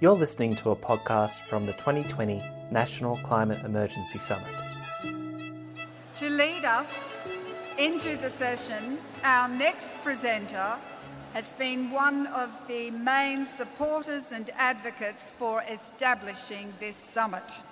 You're listening to a podcast from the 2020 National Climate Emergency Summit. To lead us into the session, our next presenter has been one of the main supporters and advocates for establishing this summit.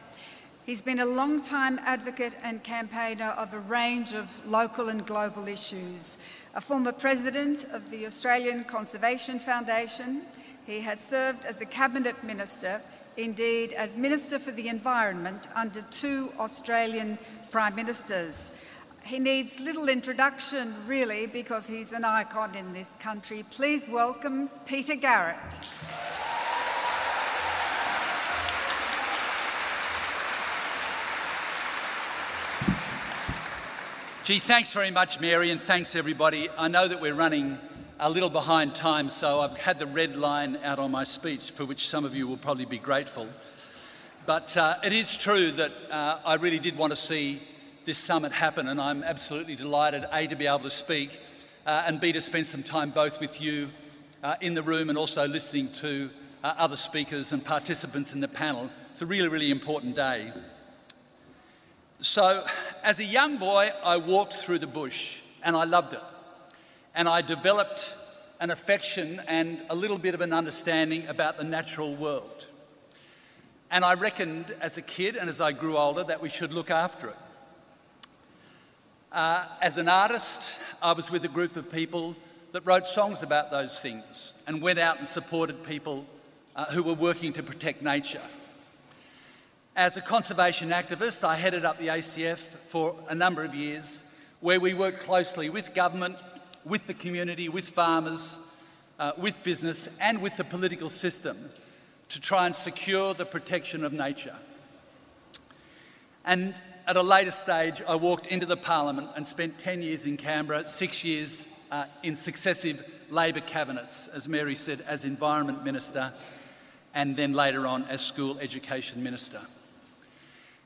He's been a long-time advocate and campaigner of a range of local and global issues. A former president of the Australian Conservation Foundation, he has served as a cabinet minister, indeed as Minister for the Environment under two Australian prime ministers. He needs little introduction, really, because he's an icon in this country. Please welcome Peter Garrett. Gee, thanks very much, Mary, and thanks everybody. I know that we're running a little behind time, so I've had the red line out on my speech, for which some of you will probably be grateful. But uh, it is true that uh, I really did want to see this summit happen, and I'm absolutely delighted, A, to be able to speak, uh, and B, to spend some time both with you uh, in the room and also listening to uh, other speakers and participants in the panel. It's a really, really important day. So, as a young boy, I walked through the bush and I loved it. And I developed an affection and a little bit of an understanding about the natural world. And I reckoned as a kid and as I grew older that we should look after it. Uh, as an artist, I was with a group of people that wrote songs about those things and went out and supported people uh, who were working to protect nature. As a conservation activist, I headed up the ACF for a number of years, where we worked closely with government, with the community, with farmers, uh, with business, and with the political system to try and secure the protection of nature. And at a later stage, I walked into the Parliament and spent 10 years in Canberra, six years uh, in successive Labor cabinets, as Mary said, as Environment Minister, and then later on as School Education Minister.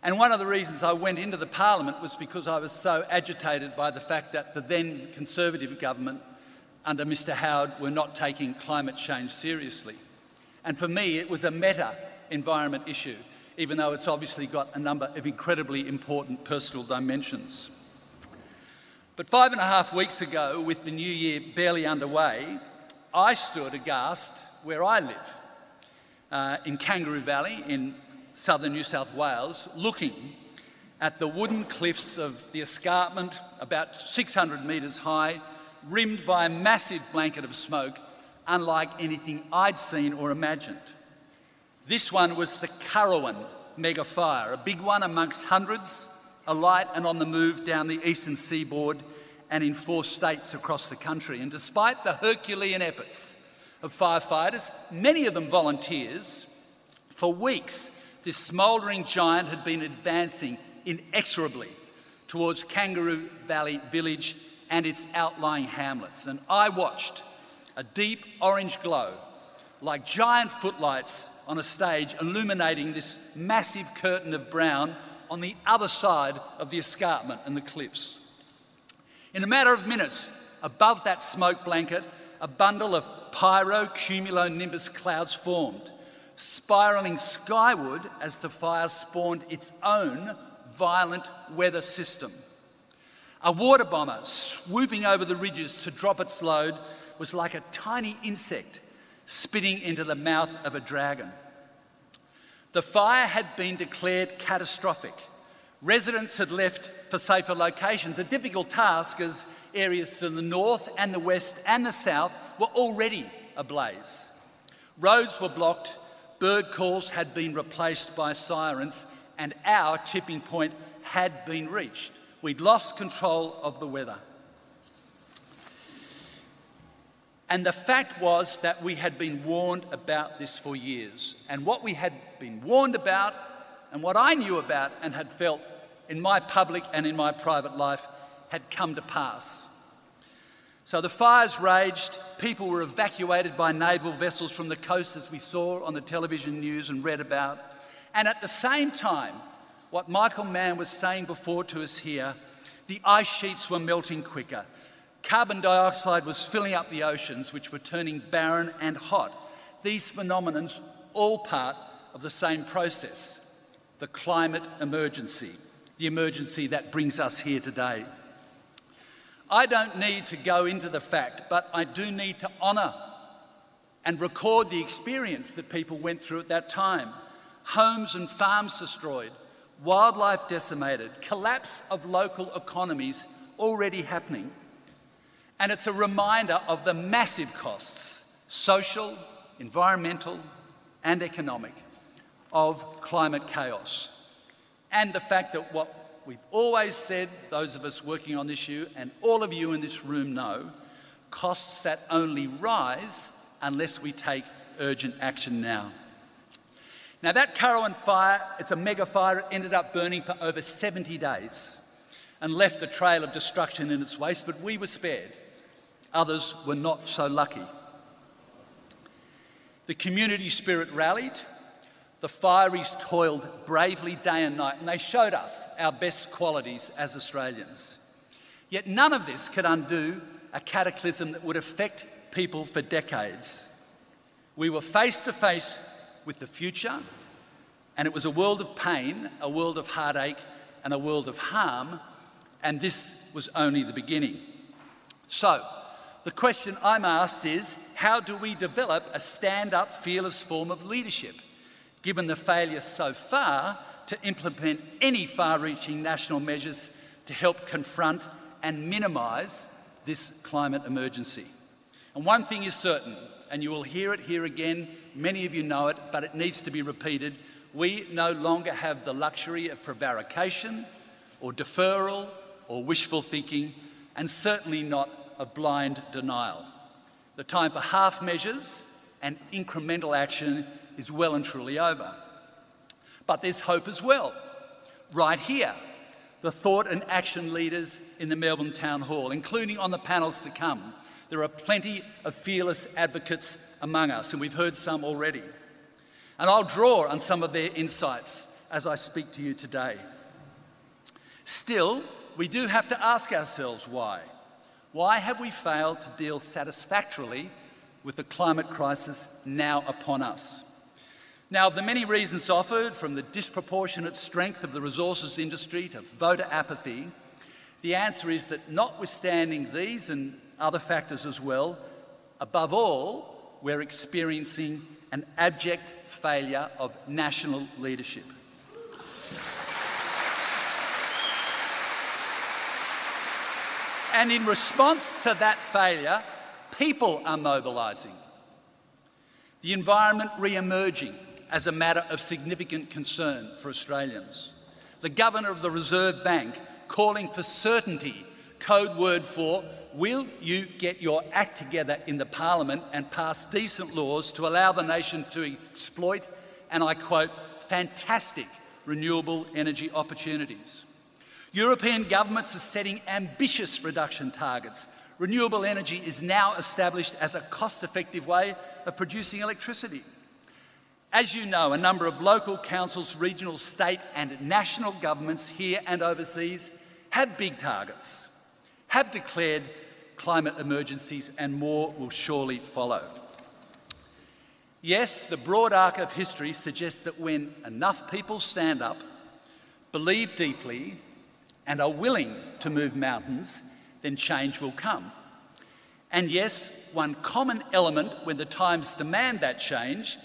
And one of the reasons I went into the Parliament was because I was so agitated by the fact that the then Conservative government under Mr Howard were not taking climate change seriously. And for me, it was a meta environment issue even though it's obviously got a number of incredibly important personal dimensions. But five and a half weeks ago, with the new year barely underway, I stood aghast where I live, uh, in Kangaroo Valley in southern New South Wales, looking at the wooden cliffs of the escarpment, about 600 metres high, rimmed by a massive blanket of smoke, unlike anything I'd seen or imagined. This one was the Currowan mega fire, a big one amongst hundreds, alight and on the move down the eastern seaboard and in four states across the country. And despite the Herculean efforts of firefighters, many of them volunteers, for weeks this smouldering giant had been advancing inexorably towards Kangaroo Valley Village and its outlying hamlets. And I watched a deep orange glow, like giant footlights on a stage illuminating this massive curtain of brown on the other side of the escarpment and the cliffs. In a matter of minutes, above that smoke blanket, a bundle of pyrocumulonimbus clouds formed, spiralling skyward as the fire spawned its own violent weather system. A water bomber swooping over the ridges to drop its load was like a tiny insect spitting into the mouth of a dragon. The fire had been declared catastrophic. Residents had left for safer locations, a difficult task as areas to the north and the west and the south were already ablaze. Roads were blocked, bird calls had been replaced by sirens, and our tipping point had been reached. We'd lost control of the weather. And the fact was that we had been warned about this for years. And what we had been warned about, and what I knew about and had felt in my public and in my private life, had come to pass. So the fires raged, people were evacuated by naval vessels from the coast, as we saw on the television news and read about. And at the same time, what Michael Mann was saying before to us here, the ice sheets were melting quicker. Carbon dioxide was filling up the oceans, which were turning barren and hot. these phenomena all part of the same process the climate emergency, the emergency that brings us here today. I don't need to go into the fact, but I do need to honour and record the experience that people went through at that time. Homes and farms destroyed, wildlife decimated, collapse of local economies already happening. And it's a reminder of the massive costs, social, environmental, and economic, of climate chaos. And the fact that what we've always said, those of us working on this issue, and all of you in this room know, costs that only rise unless we take urgent action now. Now, that Currowan fire, it's a mega fire, it ended up burning for over 70 days and left a trail of destruction in its wake, but we were spared. Others were not so lucky. The community spirit rallied, the fireys toiled bravely day and night, and they showed us our best qualities as Australians. Yet none of this could undo a cataclysm that would affect people for decades. We were face to face with the future, and it was a world of pain, a world of heartache, and a world of harm, and this was only the beginning. So, the question I'm asked is how do we develop a stand up, fearless form of leadership? Given the failure so far to implement any far reaching national measures to help confront and minimise this climate emergency. And one thing is certain, and you will hear it here again, many of you know it, but it needs to be repeated. We no longer have the luxury of prevarication or deferral or wishful thinking, and certainly not of blind denial. The time for half measures and incremental action is well and truly over. But there's hope as well. Right here, the thought and action leaders in the Melbourne Town Hall, including on the panels to come. There are plenty of fearless advocates among us, and we've heard some already. And I'll draw on some of their insights as I speak to you today. Still, we do have to ask ourselves why. Why have we failed to deal satisfactorily with the climate crisis now upon us? Now, of the many reasons offered, from the disproportionate strength of the resources industry to voter apathy, the answer is that notwithstanding these and other factors as well, above all, we're experiencing an abject failure of national leadership. And in response to that failure, people are mobilising. The environment re emerging as a matter of significant concern for Australians. The Governor of the Reserve Bank calling for certainty, code word for will you get your act together in the Parliament and pass decent laws to allow the nation to exploit, and I quote, fantastic renewable energy opportunities. European governments are setting ambitious reduction targets. Renewable energy is now established as a cost effective way of producing electricity. As you know, a number of local councils, regional, state, and national governments here and overseas have big targets, have declared climate emergencies, and more will surely follow. Yes, the broad arc of history suggests that when enough people stand up, believe deeply, and are willing to move mountains, then change will come. And yes, one common element when the times demand that change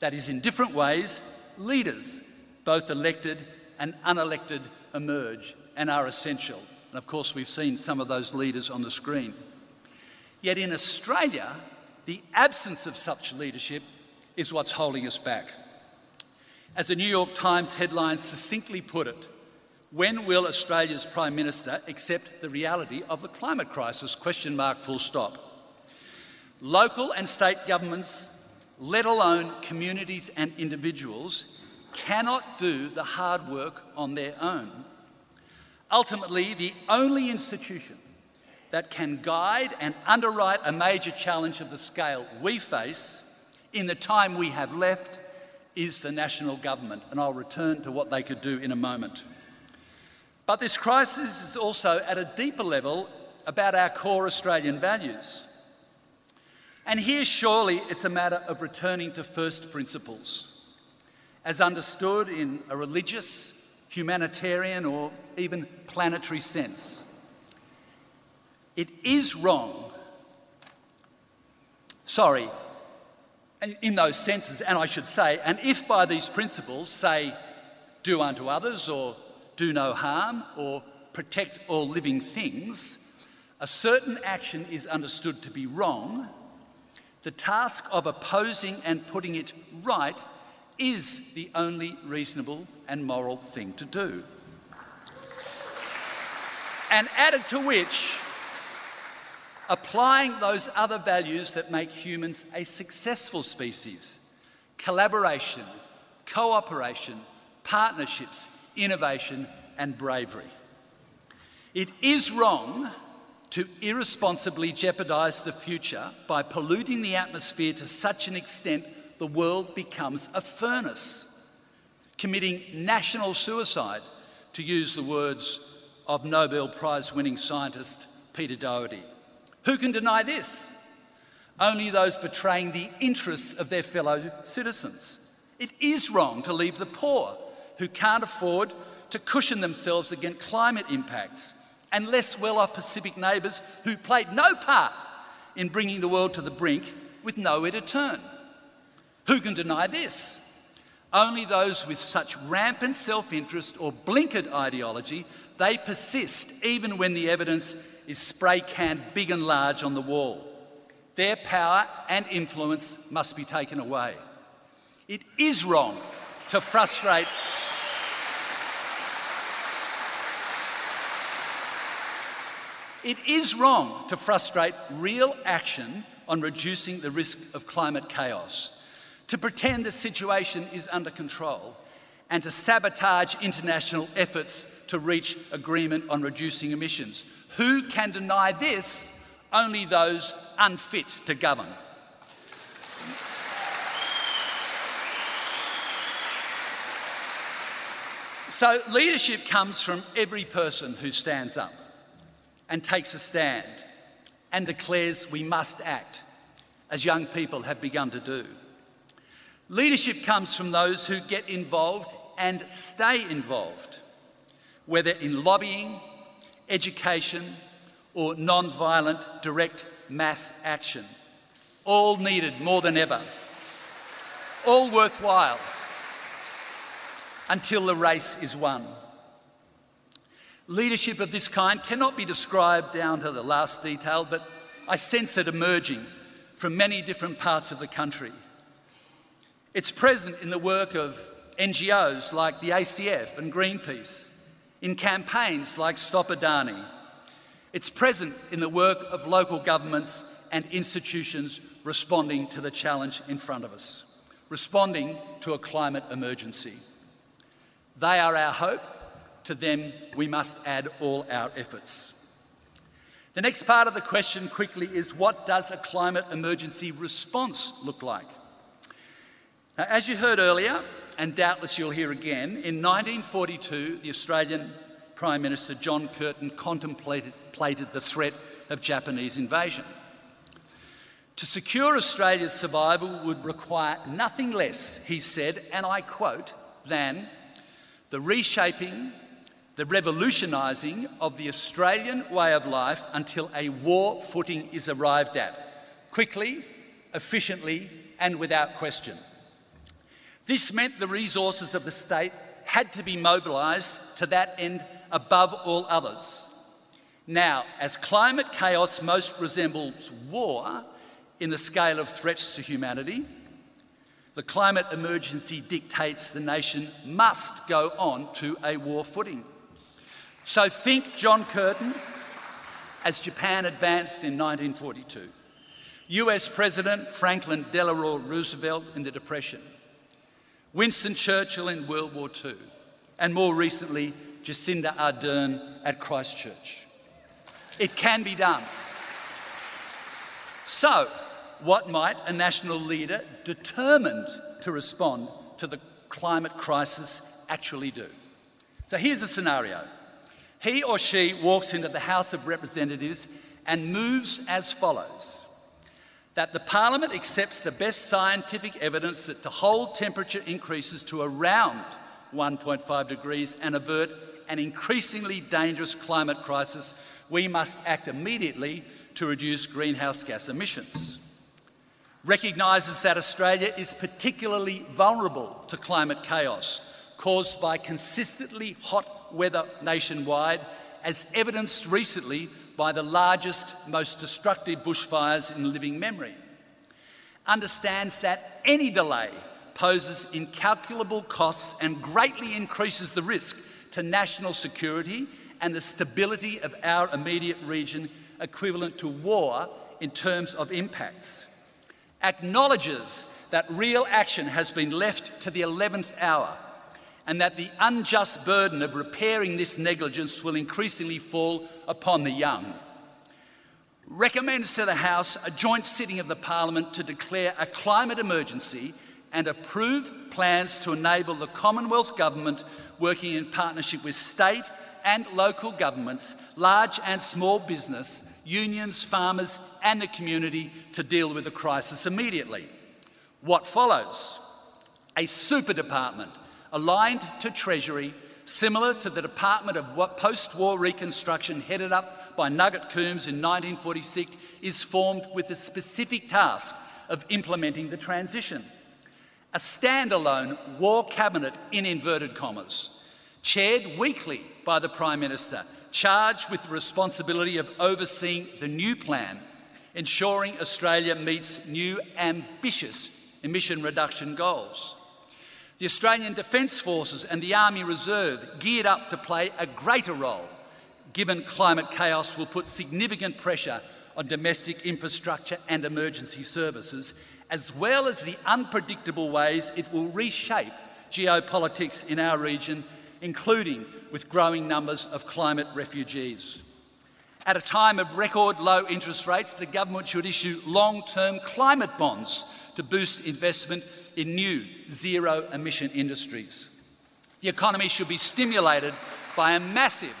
that is, in different ways, leaders, both elected and unelected, emerge and are essential. And of course, we've seen some of those leaders on the screen. Yet in Australia, the absence of such leadership is what's holding us back. As the New York Times headline succinctly put it, when will Australia's Prime Minister accept the reality of the climate crisis? Question mark, full stop. Local and state governments let alone communities and individuals, cannot do the hard work on their own. Ultimately, the only institution that can guide and underwrite a major challenge of the scale we face in the time we have left is the national government, and I'll return to what they could do in a moment. But this crisis is also at a deeper level about our core Australian values. And here, surely, it's a matter of returning to first principles, as understood in a religious, humanitarian, or even planetary sense. It is wrong, sorry, in those senses, and I should say, and if by these principles, say, do unto others, or do no harm, or protect all living things, a certain action is understood to be wrong, the task of opposing and putting it right is the only reasonable and moral thing to do. And added to which, applying those other values that make humans a successful species collaboration, cooperation, partnerships, innovation, and bravery. It is wrong to irresponsibly jeopardise the future by polluting the atmosphere to such an extent the world becomes a furnace, committing national suicide, to use the words of Nobel Prize winning scientist Peter Doherty. Who can deny this? Only those betraying the interests of their fellow citizens. It is wrong to leave the poor, who can't afford to cushion themselves against climate impacts, and less well off Pacific neighbours who played no part in bringing the world to the brink with nowhere to turn. Who can deny this? Only those with such rampant self interest or blinkered ideology, they persist even when the evidence is spray canned big and large on the wall. Their power and influence must be taken away. It is wrong to frustrate It is wrong to frustrate real action on reducing the risk of climate chaos, to pretend the situation is under control, and to sabotage international efforts to reach agreement on reducing emissions. Who can deny this? Only those unfit to govern. So, leadership comes from every person who stands up and takes a stand and declares we must act, as young people have begun to do. Leadership comes from those who get involved and stay involved, whether in lobbying, education, or non violent direct mass action. All needed more than ever, all worthwhile until the race is won. Leadership of this kind cannot be described down to the last detail, but I sense it emerging from many different parts of the country. It's present in the work of NGOs like the ACF and Greenpeace, in campaigns like Stop Adani. It's present in the work of local governments and institutions responding to the challenge in front of us, responding to a climate emergency. They are our hope to them, we must add all our efforts. The next part of the question quickly is what does a climate emergency response look like? Now, as you heard earlier, and doubtless you'll hear again, in 1942, the Australian Prime Minister John Curtin contemplated the threat of Japanese invasion. To secure Australia's survival would require nothing less, he said, and I quote, than the reshaping the revolutionising of the Australian way of life until a war footing is arrived at, quickly, efficiently, and without question. This meant the resources of the state had to be mobilised to that end above all others. Now, as climate chaos most resembles war in the scale of threats to humanity, the climate emergency dictates the nation must go on to a war footing. So think John Curtin as Japan advanced in 1942, US President Franklin Delano Roosevelt in the Depression, Winston Churchill in World War II, and more recently, Jacinda Ardern at Christchurch. It can be done. So, what might a national leader determined to respond to the climate crisis actually do? So here's a scenario. He or she walks into the House of Representatives and moves as follows that the Parliament accepts the best scientific evidence that to hold temperature increases to around 1.5 degrees and avert an increasingly dangerous climate crisis, we must act immediately to reduce greenhouse gas emissions. Recognises that Australia is particularly vulnerable to climate chaos caused by consistently hot weather nationwide, as evidenced recently by the largest, most destructive bushfires in living memory. Understands that any delay poses incalculable costs and greatly increases the risk to national security and the stability of our immediate region, equivalent to war in terms of impacts. Acknowledges that real action has been left to the 11th hour and that the unjust burden of repairing this negligence will increasingly fall upon the young. Recommends to the House a joint sitting of the Parliament to declare a climate emergency and approve plans to enable the Commonwealth Government, working in partnership with state and local governments, large and small business, unions, farmers, and the community to deal with the crisis immediately. What follows? A super department aligned to Treasury, similar to the Department of Post War Reconstruction headed up by Nugget Coombs in 1946, is formed with the specific task of implementing the transition. A standalone war cabinet, in inverted commas, chaired weekly by the Prime Minister, charged with the responsibility of overseeing the new plan, ensuring Australia meets new ambitious emission reduction goals. The Australian Defence Forces and the Army Reserve geared up to play a greater role, given climate chaos will put significant pressure on domestic infrastructure and emergency services, as well as the unpredictable ways it will reshape geopolitics in our region, including with growing numbers of climate refugees. At a time of record low interest rates, the government should issue long term climate bonds to boost investment in new zero emission industries. The economy should be stimulated by a massive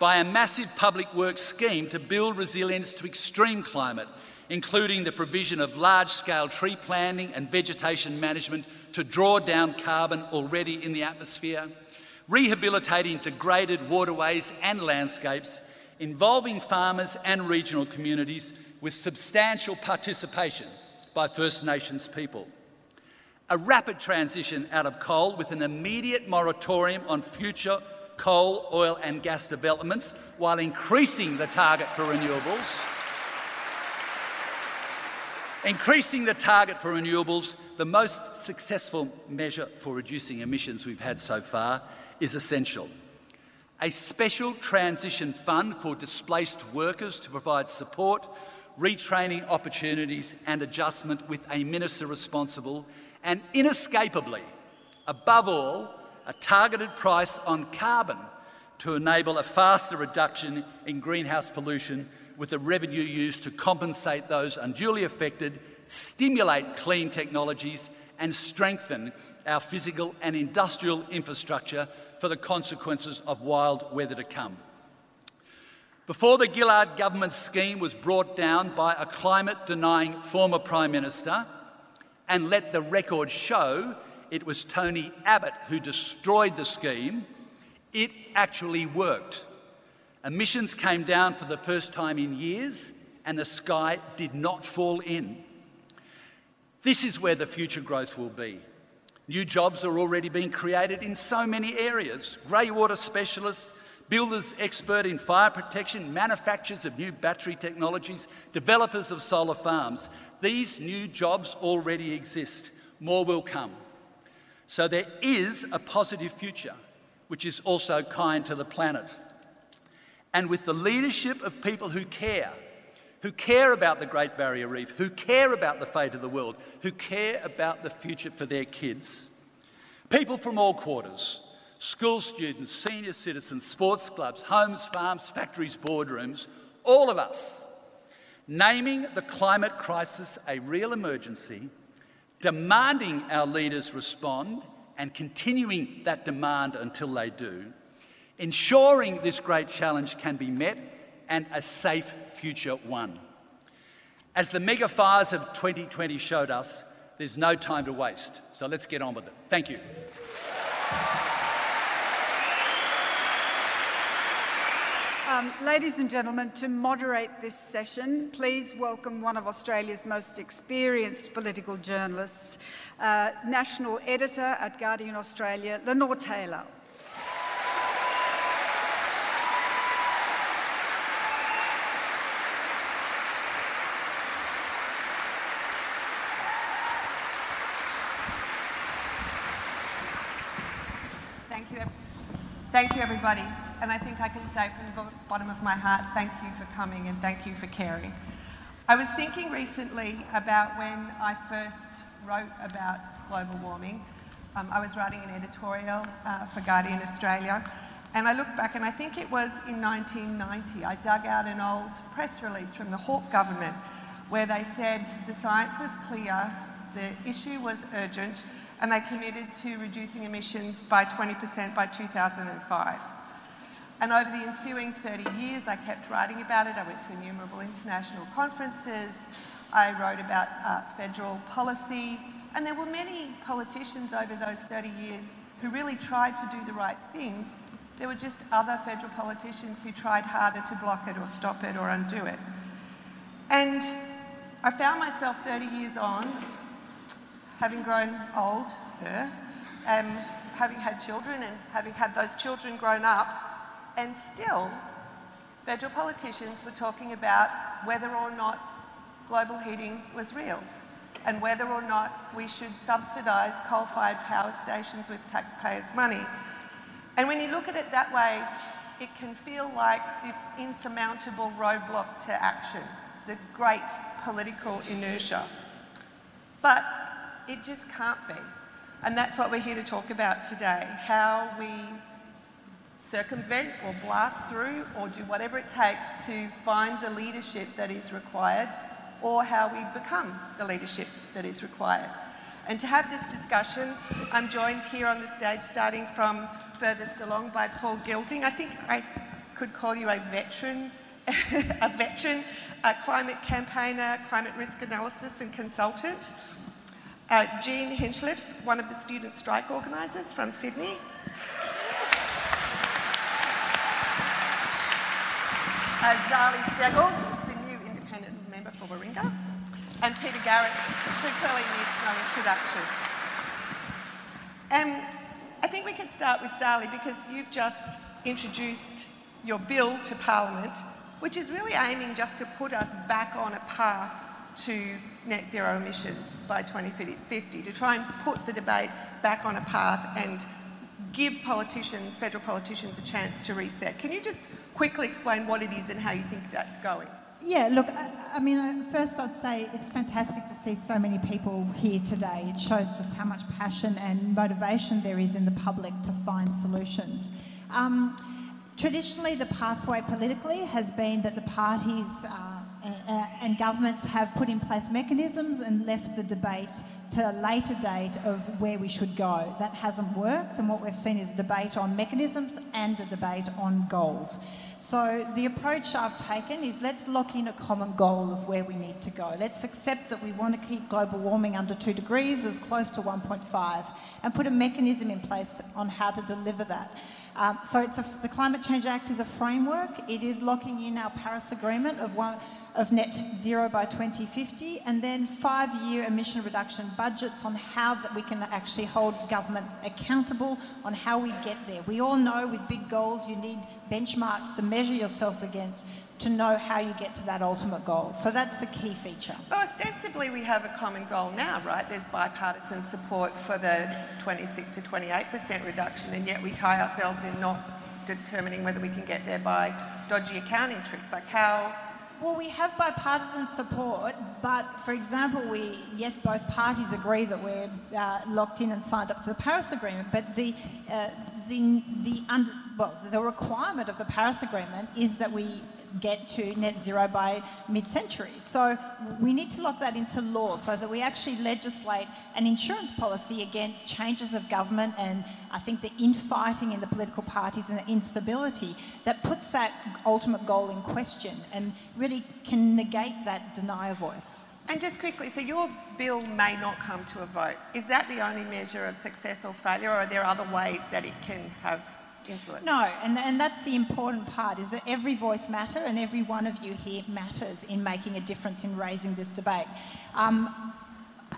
by a massive public works scheme to build resilience to extreme climate, including the provision of large scale tree planting and vegetation management to draw down carbon already in the atmosphere, rehabilitating degraded waterways and landscapes, involving farmers and regional communities with substantial participation by First Nations people. A rapid transition out of coal with an immediate moratorium on future coal, oil, and gas developments while increasing the target for renewables. Increasing the target for renewables, the most successful measure for reducing emissions we've had so far, is essential. A special transition fund for displaced workers to provide support retraining opportunities and adjustment with a minister responsible, and inescapably, above all, a targeted price on carbon to enable a faster reduction in greenhouse pollution with the revenue used to compensate those unduly affected, stimulate clean technologies, and strengthen our physical and industrial infrastructure for the consequences of wild weather to come. Before the Gillard government scheme was brought down by a climate denying former Prime Minister, and let the record show it was Tony Abbott who destroyed the scheme, it actually worked. Emissions came down for the first time in years, and the sky did not fall in. This is where the future growth will be. New jobs are already being created in so many areas grey water specialists, builders expert in fire protection, manufacturers of new battery technologies, developers of solar farms. These new jobs already exist. More will come. So there is a positive future, which is also kind to the planet. And with the leadership of people who care, who care about the Great Barrier Reef, who care about the fate of the world, who care about the future for their kids, people from all quarters, school students, senior citizens, sports clubs, homes, farms, factories, boardrooms, all of us, naming the climate crisis a real emergency, demanding our leaders respond, and continuing that demand until they do, ensuring this great challenge can be met and a safe future won. As the mega fires of 2020 showed us, there's no time to waste. So let's get on with it. Thank you. Um, ladies and gentlemen, to moderate this session, please welcome one of Australia's most experienced political journalists, uh, National Editor at Guardian Australia, Lenore Taylor. Thank you. Thank you, everybody. And I think I can say from the bottom of my heart, thank you for coming and thank you for caring. I was thinking recently about when I first wrote about global warming. Um, I was writing an editorial uh, for Guardian Australia, and I looked back, and I think it was in 1990. I dug out an old press release from the Hawke government where they said the science was clear, the issue was urgent, and they committed to reducing emissions by 20% by 2005. And over the ensuing 30 years, I kept writing about it. I went to innumerable international conferences. I wrote about uh, federal policy. And there were many politicians over those 30 years who really tried to do the right thing. There were just other federal politicians who tried harder to block it or stop it or undo it. And I found myself 30 years on having grown old, um, having had children and having had those children grown up, and still federal politicians were talking about whether or not global heating was real and whether or not we should subsidise coal-fired power stations with taxpayers' money. And when you look at it that way, it can feel like this insurmountable roadblock to action, the great political inertia. But it just can't be. And that's what we're here to talk about today, how we circumvent or blast through or do whatever it takes to find the leadership that is required or how we become the leadership that is required. And to have this discussion, I'm joined here on the stage, starting from furthest along by Paul Gilding. I think I could call you a veteran, a veteran a climate campaigner, climate risk analysis and consultant. Uh, Jean Hinchliffe, one of the student strike organisers from Sydney. Zali Steggall, the new independent member for Warringah. And Peter Garrett, who clearly needs no introduction. Um, I think we can start with Zali because you've just introduced your bill to Parliament, which is really aiming just to put us back on a path to net zero emissions by 2050, to try and put the debate back on a path and give politicians, federal politicians, a chance to reset. Can you just quickly explain what it is and how you think that's going? Yeah, look, I, I mean, uh, first I'd say it's fantastic to see so many people here today. It shows just how much passion and motivation there is in the public to find solutions. Um, traditionally, the pathway politically has been that the parties uh, and governments have put in place mechanisms and left the debate to a later date of where we should go. That hasn't worked, and what we've seen is a debate on mechanisms and a debate on goals. So the approach I've taken is let's lock in a common goal of where we need to go. Let's accept that we want to keep global warming under 2 degrees as close to 1.5 and put a mechanism in place on how to deliver that. Um, so a, the Climate Change Act is a framework. It is locking in our Paris Agreement of one, of net zero by 2050 and then five-year emission reduction budgets on how that we can actually hold government accountable on how we get there. We all know with big goals you need benchmarks to measure yourselves against to know how you get to that ultimate goal. So that's the key feature. Well, ostensibly we have a common goal now, right? There's bipartisan support for the 26 to 28% reduction and yet we tie ourselves in knots determining whether we can get there by dodgy accounting tricks. Like how well, we have bipartisan support, but for example, we yes, both parties agree that we're uh, locked in and signed up to the Paris Agreement, but the uh, the the under, well, the requirement of the Paris Agreement is that we get to net zero by mid-century. So we need to lock that into law so that we actually legislate an insurance policy against changes of government and I think the infighting in the political parties and the instability that puts that ultimate goal in question and really can negate that denier voice. And just quickly, so your bill may not come to a vote. Is that the only measure of success or failure, or are there other ways that it can have influence? No, and, and that's the important part, is that every voice matter and every one of you here matters in making a difference in raising this debate. Um,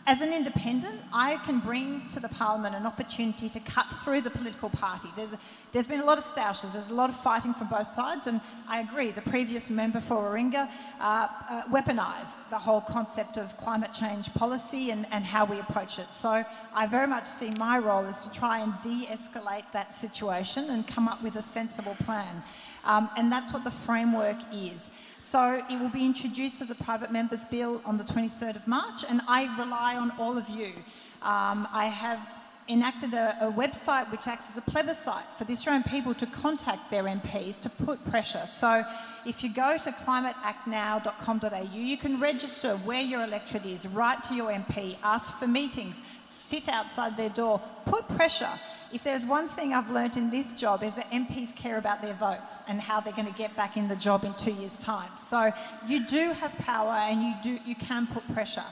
as an independent, I can bring to the parliament an opportunity to cut through the political party. There's, there's been a lot of stoushes, there's a lot of fighting from both sides, and I agree, the previous member for Warringah uh, uh, weaponised the whole concept of climate change policy and, and how we approach it. So I very much see my role is to try and de-escalate that situation and come up with a sensible plan. Um, and that's what the framework is. So it will be introduced as a private member's bill on the 23rd of March, and I rely on all of you. Um, I have enacted a, a, website which acts as a plebiscite for the Australian people to contact their MPs to put pressure. So if you go to climateactnow.com.au, you can register where your electorate is, write to your MP, ask for meetings, sit outside their door, put pressure if there's one thing I've learned in this job is that MPs care about their votes and how they're going to get back in the job in two years' time. So you do have power and you, do, you can put pressure.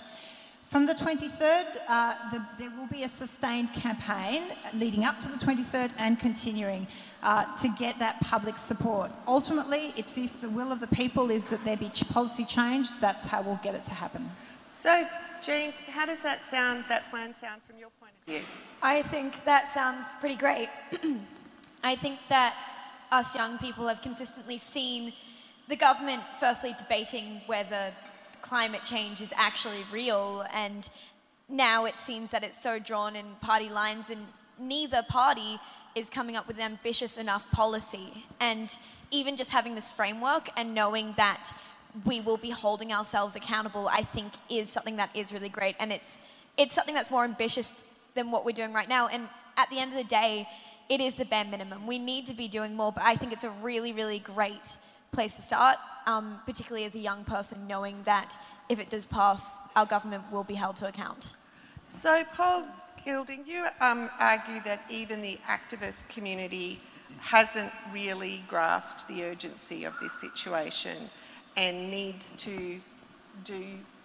From the 23rd, uh, the, there will be a sustained campaign leading up to the 23rd and continuing uh, to get that public support. Ultimately, it's if the will of the people is that there be policy change, that's how we'll get it to happen. So, Jean, how does that sound, that plan sound from your point of view? I think that sounds pretty great. I think that us young people have consistently seen the government firstly debating whether climate change is actually real and now it seems that it's so drawn in party lines and neither party is coming up with an ambitious enough policy and even just having this framework and knowing that we will be holding ourselves accountable i think is something that is really great and it's it's something that's more ambitious than what we're doing right now. And at the end of the day, it is the bare minimum. We need to be doing more, but I think it's a really, really great place to start, um, particularly as a young person, knowing that if it does pass, our government will be held to account. So, Paul Gilding, you um, argue that even the activist community hasn't really grasped the urgency of this situation and needs to do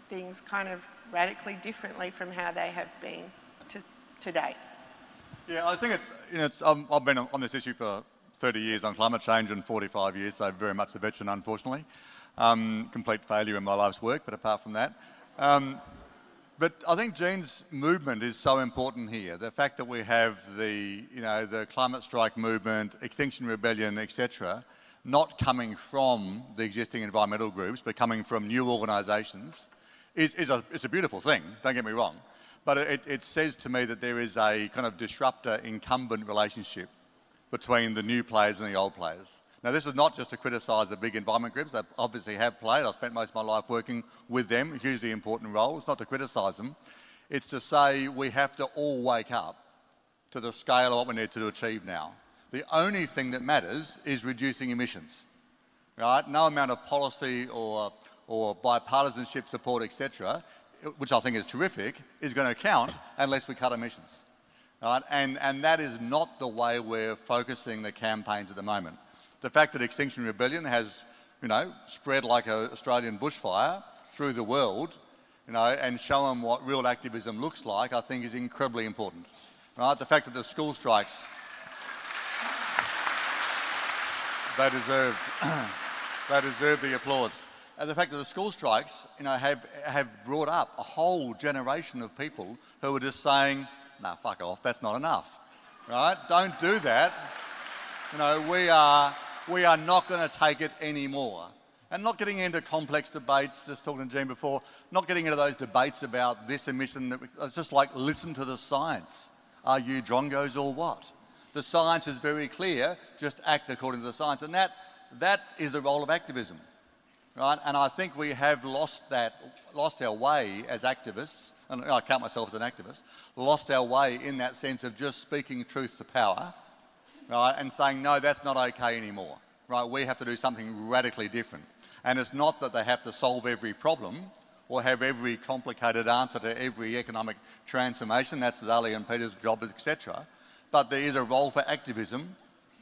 things kind of radically differently from how they have been to date. Yeah, I think it's, you know, it's, um, I've been on this issue for 30 years on climate change and 45 years, so very much a veteran, unfortunately. Um, complete failure in my life's work, but apart from that. Um, but I think Jean's movement is so important here. The fact that we have the, you know, the climate strike movement, Extinction Rebellion, etc., not coming from the existing environmental groups, but coming from new organisations, is, is, a, is a beautiful thing, don't get me wrong. But it, it says to me that there is a kind of disruptor incumbent relationship between the new players and the old players. Now, this is not just to criticise the big environment groups. They obviously have played. I've spent most of my life working with them, hugely important role. It's not to criticise them. It's to say we have to all wake up to the scale of what we need to achieve now. The only thing that matters is reducing emissions. Right? No amount of policy or, or bipartisanship support, etc., which I think is terrific, is going to count unless we cut emissions. Right? And, and that is not the way we're focusing the campaigns at the moment. The fact that Extinction Rebellion has, you know, spread like an Australian bushfire through the world, you know, and shown them what real activism looks like, I think is incredibly important. Right? The fact that the school strikes, they deserve, they deserve the applause. And the fact that the school strikes, you know, have, have brought up a whole generation of people who are just saying, nah, fuck off, that's not enough, right? Don't do that. You know, we are, we are not going to take it anymore. And not getting into complex debates, just talking to Jean before, not getting into those debates about this emission. That we, it's just like listen to the science. Are you drongos or what? The science is very clear. Just act according to the science, and that that is the role of activism right? And I think we have lost that, lost our way as activists, and I count myself as an activist, lost our way in that sense of just speaking truth to power, right? And saying, no, that's not okay anymore. right? We have to do something radically different. And it's not that they have to solve every problem or have every complicated answer to every economic transformation. That's Zali and Peter's job, etc. But there is a role for activism,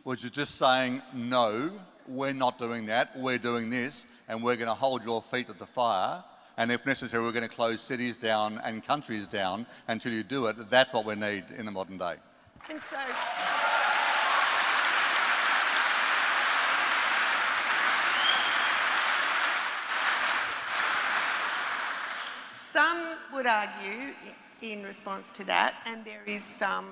which is just saying, no, we're not doing that, we're doing this, and we're going to hold your feet at the fire. And if necessary, we're going to close cities down and countries down until you do it. That's what we need in the modern day. And so. Some would argue in response to that, and there is some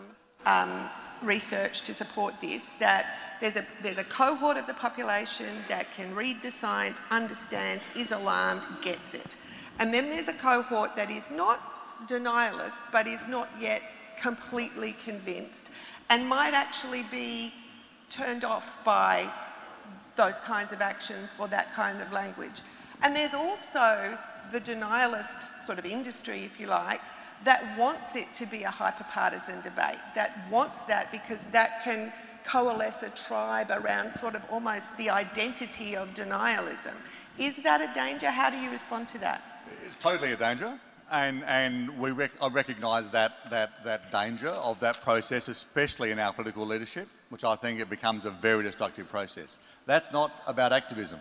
um, research to support this, that there's a, there's a cohort of the population that can read the science, understands, is alarmed, gets it. And then there's a cohort that is not denialist, but is not yet completely convinced and might actually be turned off by those kinds of actions or that kind of language. And there's also the denialist sort of industry, if you like, that wants it to be a hyper-partisan debate, that wants that because that can coalesce a tribe around sort of almost the identity of denialism. Is that a danger? How do you respond to that? It's totally a danger. And, and we rec- I recognise that, that, that danger of that process, especially in our political leadership, which I think it becomes a very destructive process. That's not about activism.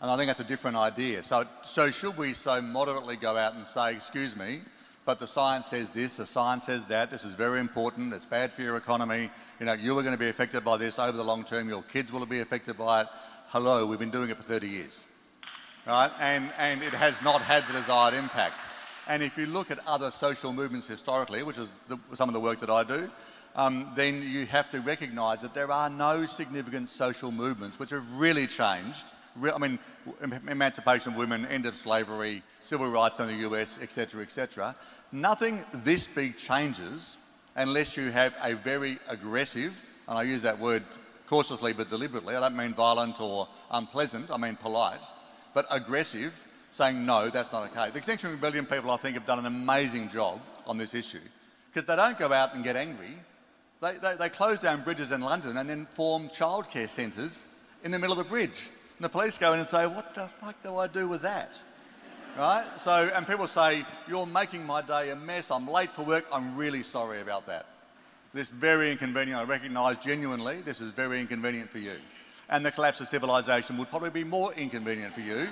And I think that's a different idea. So, so should we so moderately go out and say, excuse me, but the science says this, the science says that, this is very important, it's bad for your economy, you know, you are going to be affected by this over the long term, your kids will be affected by it. Hello, we've been doing it for 30 years. Right? And, and it has not had the desired impact. And if you look at other social movements historically, which is the, some of the work that I do, um, then you have to recognise that there are no significant social movements which have really changed I mean, emancipation of women, end of slavery, civil rights in the US, etc., etc. Nothing this big changes unless you have a very aggressive, and I use that word cautiously but deliberately, I don't mean violent or unpleasant, I mean polite, but aggressive, saying no, that's not okay. The Extinction Rebellion people, I think, have done an amazing job on this issue because they don't go out and get angry. They, they, they close down bridges in London and then form childcare centres in the middle of the bridge. And the police go in and say, what the fuck do I do with that? Right? So, and people say, you're making my day a mess. I'm late for work. I'm really sorry about that. This very inconvenient. I recognise genuinely this is very inconvenient for you. And the collapse of civilization would probably be more inconvenient for you.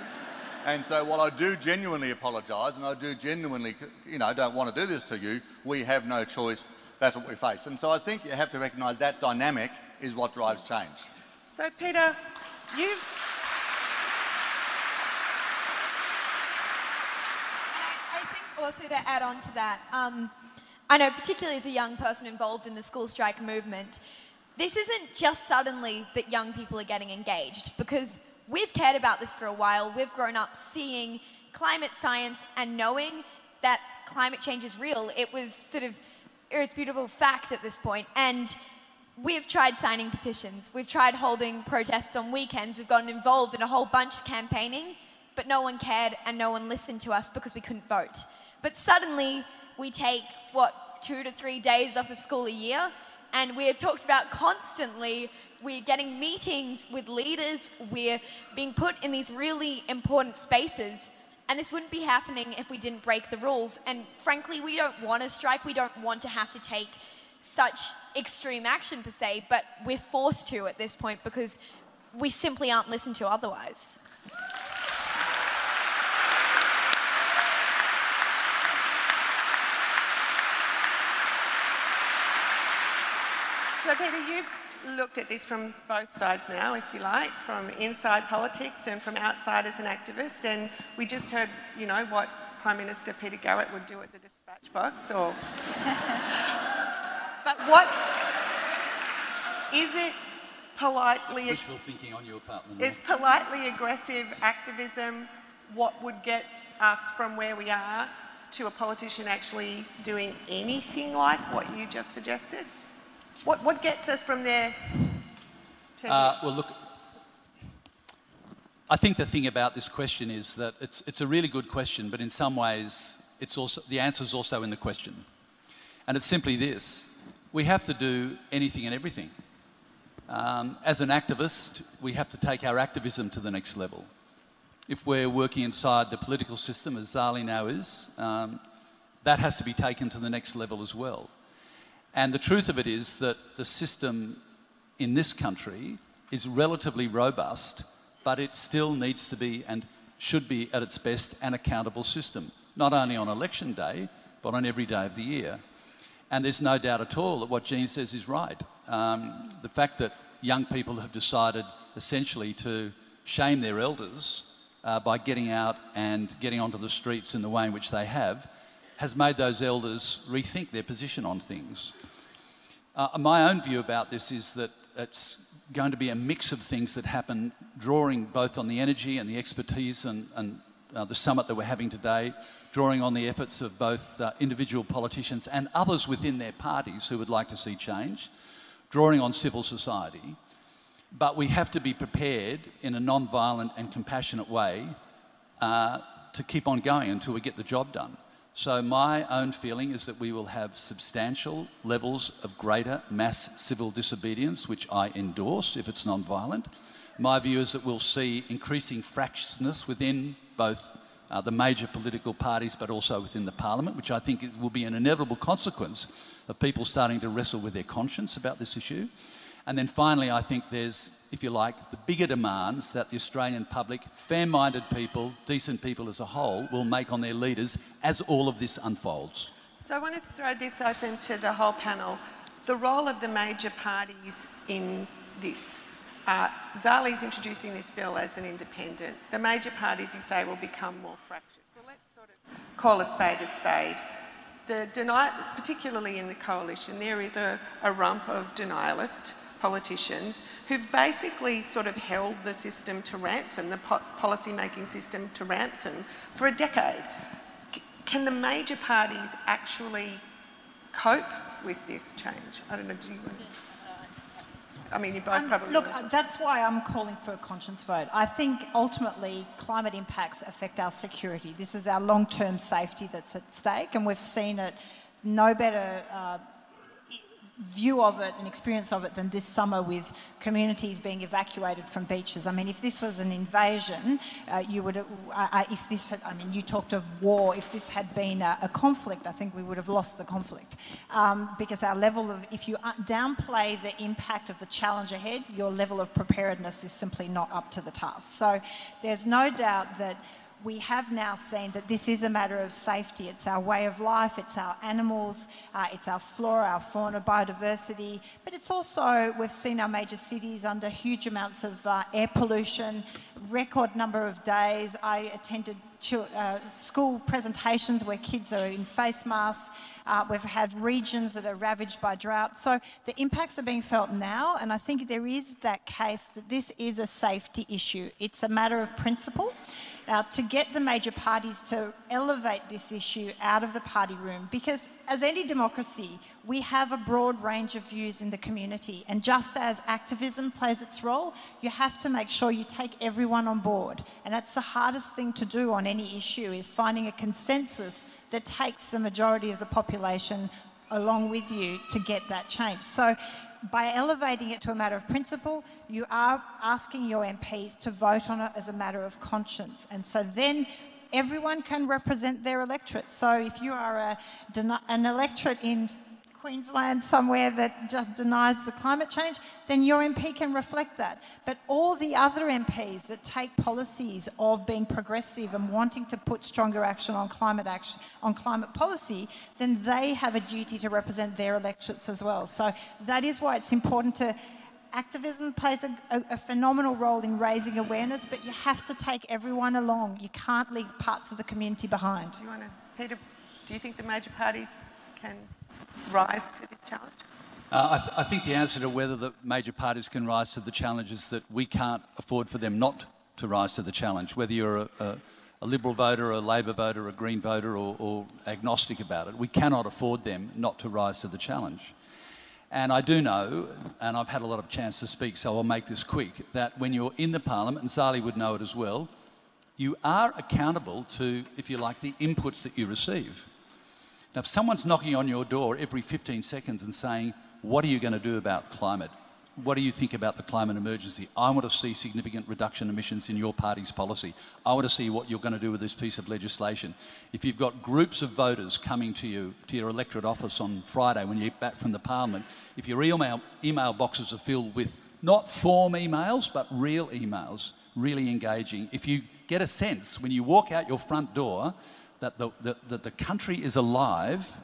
And so while I do genuinely apologise and I do genuinely, you know, don't want to do this to you, we have no choice. That's what we face. And so I think you have to recognise that dynamic is what drives change. So Peter, you've also to add on to that, um, I know particularly as a young person involved in the school strike movement, this isn't just suddenly that young people are getting engaged because we've cared about this for a while. We've grown up seeing climate science and knowing that climate change is real. It was sort of irrefutable fact at this point. And we've tried signing petitions. We've tried holding protests on weekends. We've gotten involved in a whole bunch of campaigning, but no one cared and no one listened to us because we couldn't vote. But suddenly, we take, what, two to three days off of school a year, and we're talked about constantly. We're getting meetings with leaders, we're being put in these really important spaces. And this wouldn't be happening if we didn't break the rules. And frankly, we don't want to strike, we don't want to have to take such extreme action per se, but we're forced to at this point because we simply aren't listened to otherwise. So, Peter, you've looked at this from both sides now, if you like, from inside politics and from outside as an activist. And we just heard, you know, what Prime Minister Peter Garrett would do at the dispatch box. Or, but what is it? Politely, wishful thinking on your part. Is politely aggressive activism what would get us from where we are to a politician actually doing anything like what you just suggested? What, what gets us from there uh, Well, look, I think the thing about this question is that it's, it's a really good question, but in some ways, it's also, the answer is also in the question. And it's simply this we have to do anything and everything. Um, as an activist, we have to take our activism to the next level. If we're working inside the political system, as Zali now is, um, that has to be taken to the next level as well. And the truth of it is that the system in this country is relatively robust, but it still needs to be and should be at its best an accountable system, not only on election day, but on every day of the year. And there's no doubt at all that what Jean says is right. Um, the fact that young people have decided essentially to shame their elders uh, by getting out and getting onto the streets in the way in which they have has made those elders rethink their position on things. Uh, my own view about this is that it's going to be a mix of things that happen, drawing both on the energy and the expertise and, and uh, the summit that we're having today, drawing on the efforts of both uh, individual politicians and others within their parties who would like to see change, drawing on civil society. But we have to be prepared in a non violent and compassionate way uh, to keep on going until we get the job done. So, my own feeling is that we will have substantial levels of greater mass civil disobedience, which I endorse if it's non violent. My view is that we'll see increasing fractiousness within both uh, the major political parties but also within the parliament, which I think will be an inevitable consequence of people starting to wrestle with their conscience about this issue. And then finally, I think there's, if you like, the bigger demands that the Australian public, fair minded people, decent people as a whole, will make on their leaders as all of this unfolds. So I wanted to throw this open to the whole panel. The role of the major parties in this. Uh, Zali's introducing this bill as an independent. The major parties, you say, will become more fractured. So let's sort of call a spade a spade. The particularly in the coalition, there is a, a rump of denialist politicians who've basically sort of held the system to ransom, the po- policy making system to ransom for a decade. C- can the major parties actually cope with this change? I don't know, do you want? I mean, you both um, probably. Look, that's why I'm calling for a conscience vote. I think ultimately climate impacts affect our security. This is our long term safety that's at stake, and we've seen it no better. Uh, view of it and experience of it than this summer with communities being evacuated from beaches. I mean, if this was an invasion, uh, you would, uh, if this had, I mean, you talked of war, if this had been a, a conflict, I think we would have lost the conflict. Um, because our level of, if you uh, downplay the impact of the challenge ahead, your level of preparedness is simply not up to the task. So there's no doubt that we have now seen that this is a matter of safety. It's our way of life, it's our animals, uh, it's our flora, our fauna, biodiversity, but it's also, we've seen our major cities under huge amounts of uh, air pollution, record number of days. I attended uh, school presentations where kids are in face masks. Uh, we've had regions that are ravaged by drought. So the impacts are being felt now, and I think there is that case that this is a safety issue. It's a matter of principle. Now, to get the major parties to elevate this issue out of the party room, because as any democracy, we have a broad range of views in the community, and just as activism plays its role, you have to make sure you take everyone on board. And that's the hardest thing to do on any issue, is finding a consensus that takes the majority of the population along with you to get that change. So by elevating it to a matter of principle, you are asking your MPs to vote on it as a matter of conscience. And so then everyone can represent their electorate. So if you are a, an electorate in Queensland somewhere that just denies the climate change, then your MP can reflect that. But all the other MPs that take policies of being progressive and wanting to put stronger action on climate action on climate policy, then they have a duty to represent their electorates as well. So that is why it's important to activism plays a, a, a, phenomenal role in raising awareness, but you have to take everyone along. You can't leave parts of the community behind. Do you want to, Peter? Do you think the major parties can rise to this challenge? Uh, I, th- I, think the answer to whether the major parties can rise to the challenge is that we can't afford for them not to rise to the challenge, whether you're a, a, a Liberal voter, a Labor voter, a Green voter, or, or, agnostic about it. We cannot afford them not to rise to the challenge. And I do know, and I've had a lot of chance to speak, so I'll make this quick, that when you're in the Parliament, and Zali would know it as well, you are accountable to, if you like, the inputs that you receive. Now, if someone's knocking on your door every 15 seconds and saying, What are you going to do about climate what do you think about the climate emergency? I want to see significant reduction emissions in your party's policy. I want to see what you're going to do with this piece of legislation. If you've got groups of voters coming to you, to your electorate office on Friday when you get back from the parliament, if your email, email boxes are filled with not form emails, but real emails, really engaging, if you get a sense when you walk out your front door that the, the, that the country is alive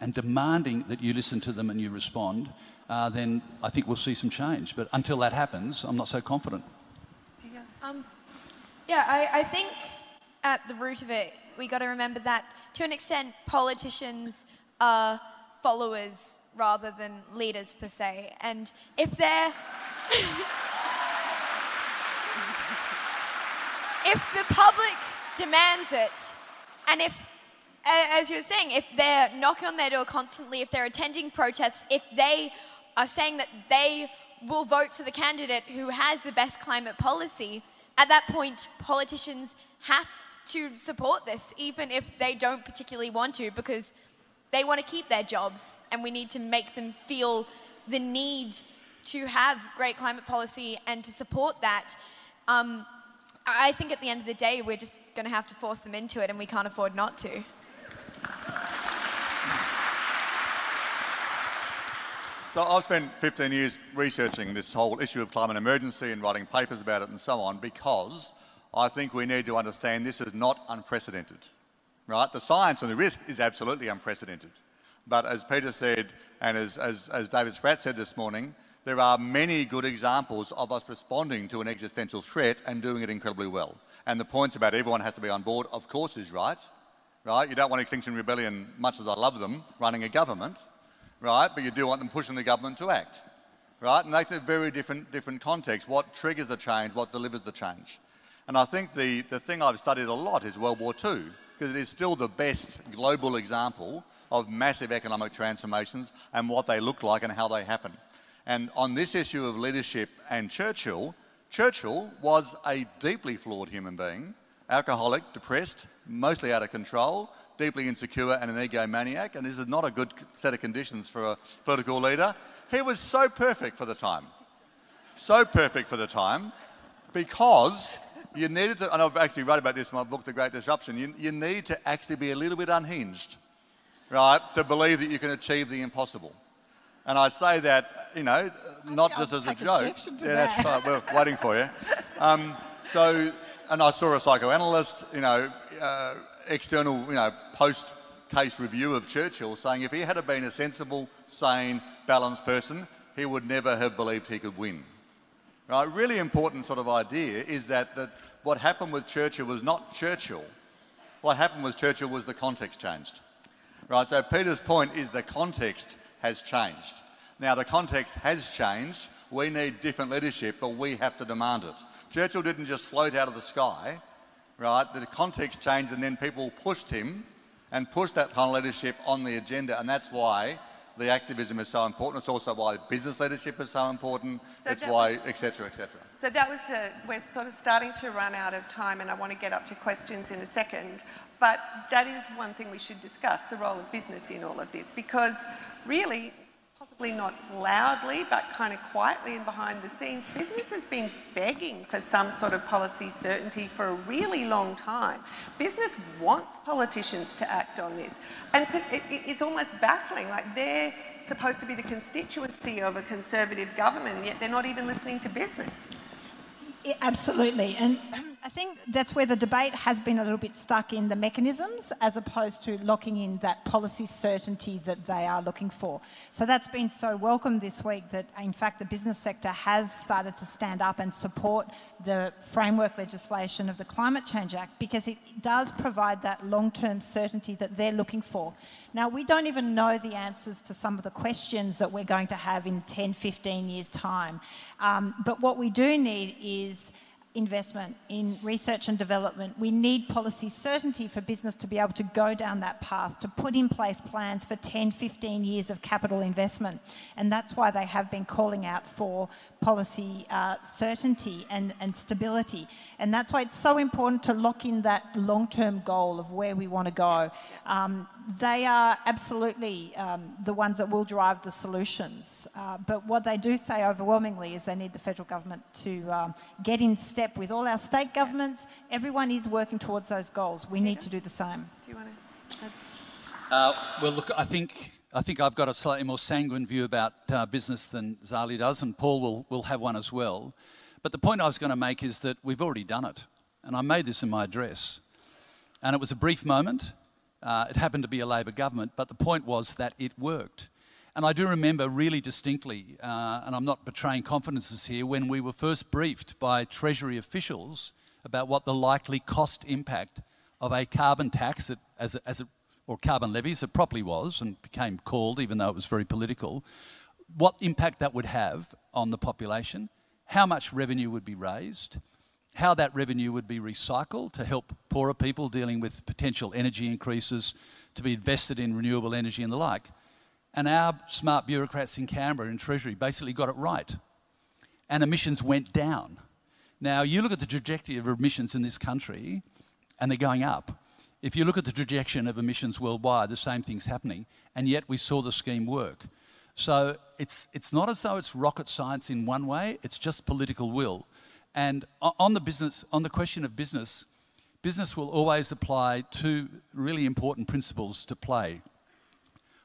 and demanding that you listen to them and you respond, uh, then I think we'll see some change. But until that happens, I'm not so confident. Um, yeah, I, I think at the root of it, we got to remember that to an extent, politicians are followers rather than leaders per se. And if they're. if the public demands it, and if as you were saying, if they're knocking on their door constantly, if they're attending protests, if they are saying that they will vote for the candidate who has the best climate policy, at that point, politicians have to support this, even if they don't particularly want to, because they want to keep their jobs, and we need to make them feel the need to have great climate policy and to support that. Um, I think at the end of the day, we're just going to have to force them into it, and we can't afford not to. So I've spent 15 years researching this whole issue of climate emergency and writing papers about it and so on because I think we need to understand this is not unprecedented, right? The science and the risk is absolutely unprecedented. But as Peter said, and as, as, as David Spratt said this morning, there are many good examples of us responding to an existential threat and doing it incredibly well. And the points about everyone has to be on board, of course, is right. Right? You don't want Extinction Rebellion, much as I love them, running a government right? But you do want them pushing the government to act, right? And that's a very different, different context. What triggers the change? What delivers the change? And I think the, the thing I've studied a lot is World War II, because it is still the best global example of massive economic transformations and what they look like and how they happen. And on this issue of leadership and Churchill, Churchill was a deeply flawed human being, alcoholic, depressed, mostly out of control, deeply insecure and an egomaniac, and this is not a good set of conditions for a political leader. He was so perfect for the time. So perfect for the time because you needed to, and I've actually wrote about this in my book, The Great Disruption, you, you need to actually be a little bit unhinged, right, to believe that you can achieve the impossible. And I say that, you know, not just I'll as a joke. yeah, that's fine. We're waiting for you. Um, so, and I saw a psychoanalyst, you know, uh, external, you know, post-case review of Churchill saying if he had been a sensible, sane, balanced person, he would never have believed he could win. Right? Really important sort of idea is that, that what happened with Churchill was not Churchill. What happened was Churchill was the context changed. Right? So Peter's point is the context has changed. Now the context has changed. We need different leadership, but we have to demand it. Churchill didn't just float out of the sky right? The context changed and then people pushed him and pushed that kind of leadership on the agenda. And that's why the activism is so important. It's also why business leadership is so important. So it's why, etc., etc. So that was the, we're sort of starting to run out of time and I want to get up to questions in a second. But that is one thing we should discuss, the role of business in all of this. Because really, possibly not loudly, but kind of quietly and behind the scenes, business has been begging for some sort of policy certainty for a really long time. Business wants politicians to act on this. And it's almost baffling, like they're supposed to be the constituency of a conservative government, yet they're not even listening to business. absolutely. And um, I think that's where the debate has been a little bit stuck in the mechanisms as opposed to locking in that policy certainty that they are looking for. So that's been so welcome this week that, in fact, the business sector has started to stand up and support the framework legislation of the Climate Change Act because it does provide that long term certainty that they're looking for. Now, we don't even know the answers to some of the questions that we're going to have in 10, 15 years' time. Um, but what we do need is investment in research and development. We need policy certainty for business to be able to go down that path, to put in place plans for 10, 15 years of capital investment. And that's why they have been calling out for policy uh, certainty and, and stability. And that's why it's so important to lock in that long term goal of where we want to go. Um, they are absolutely um, the ones that will drive the solutions. Uh, but what they do say overwhelmingly is they need the federal government to um, get in step with all our state governments. Everyone is working towards those goals. We need to do the same. Do you want to? Uh, well, look, I think I think I've got a slightly more sanguine view about uh, business than Zali does, and Paul will, will have one as well. But the point I was going to make is that we've already done it. And I made this in my address. And it was a brief moment. Uh, it happened to be a Labor government, but the point was that it worked. And I do remember really distinctly, uh, and I'm not betraying confidences here, when we were first briefed by Treasury officials about what the likely cost impact of a carbon tax, that, as, as it or carbon levies, it properly was and became called, even though it was very political, what impact that would have on the population, how much revenue would be raised, how that revenue would be recycled to help poorer people dealing with potential energy increases, to be invested in renewable energy and the like. And our smart bureaucrats in Canberra and Treasury basically got it right. And emissions went down. Now, you look at the trajectory of emissions in this country, and they're going up. If you look at the trajectory of emissions worldwide, the same thing's happening, and yet we saw the scheme work. So it's, it's not as though it's rocket science in one way, it's just political will. And on the business, on the question of business, business will always apply two really important principles to play.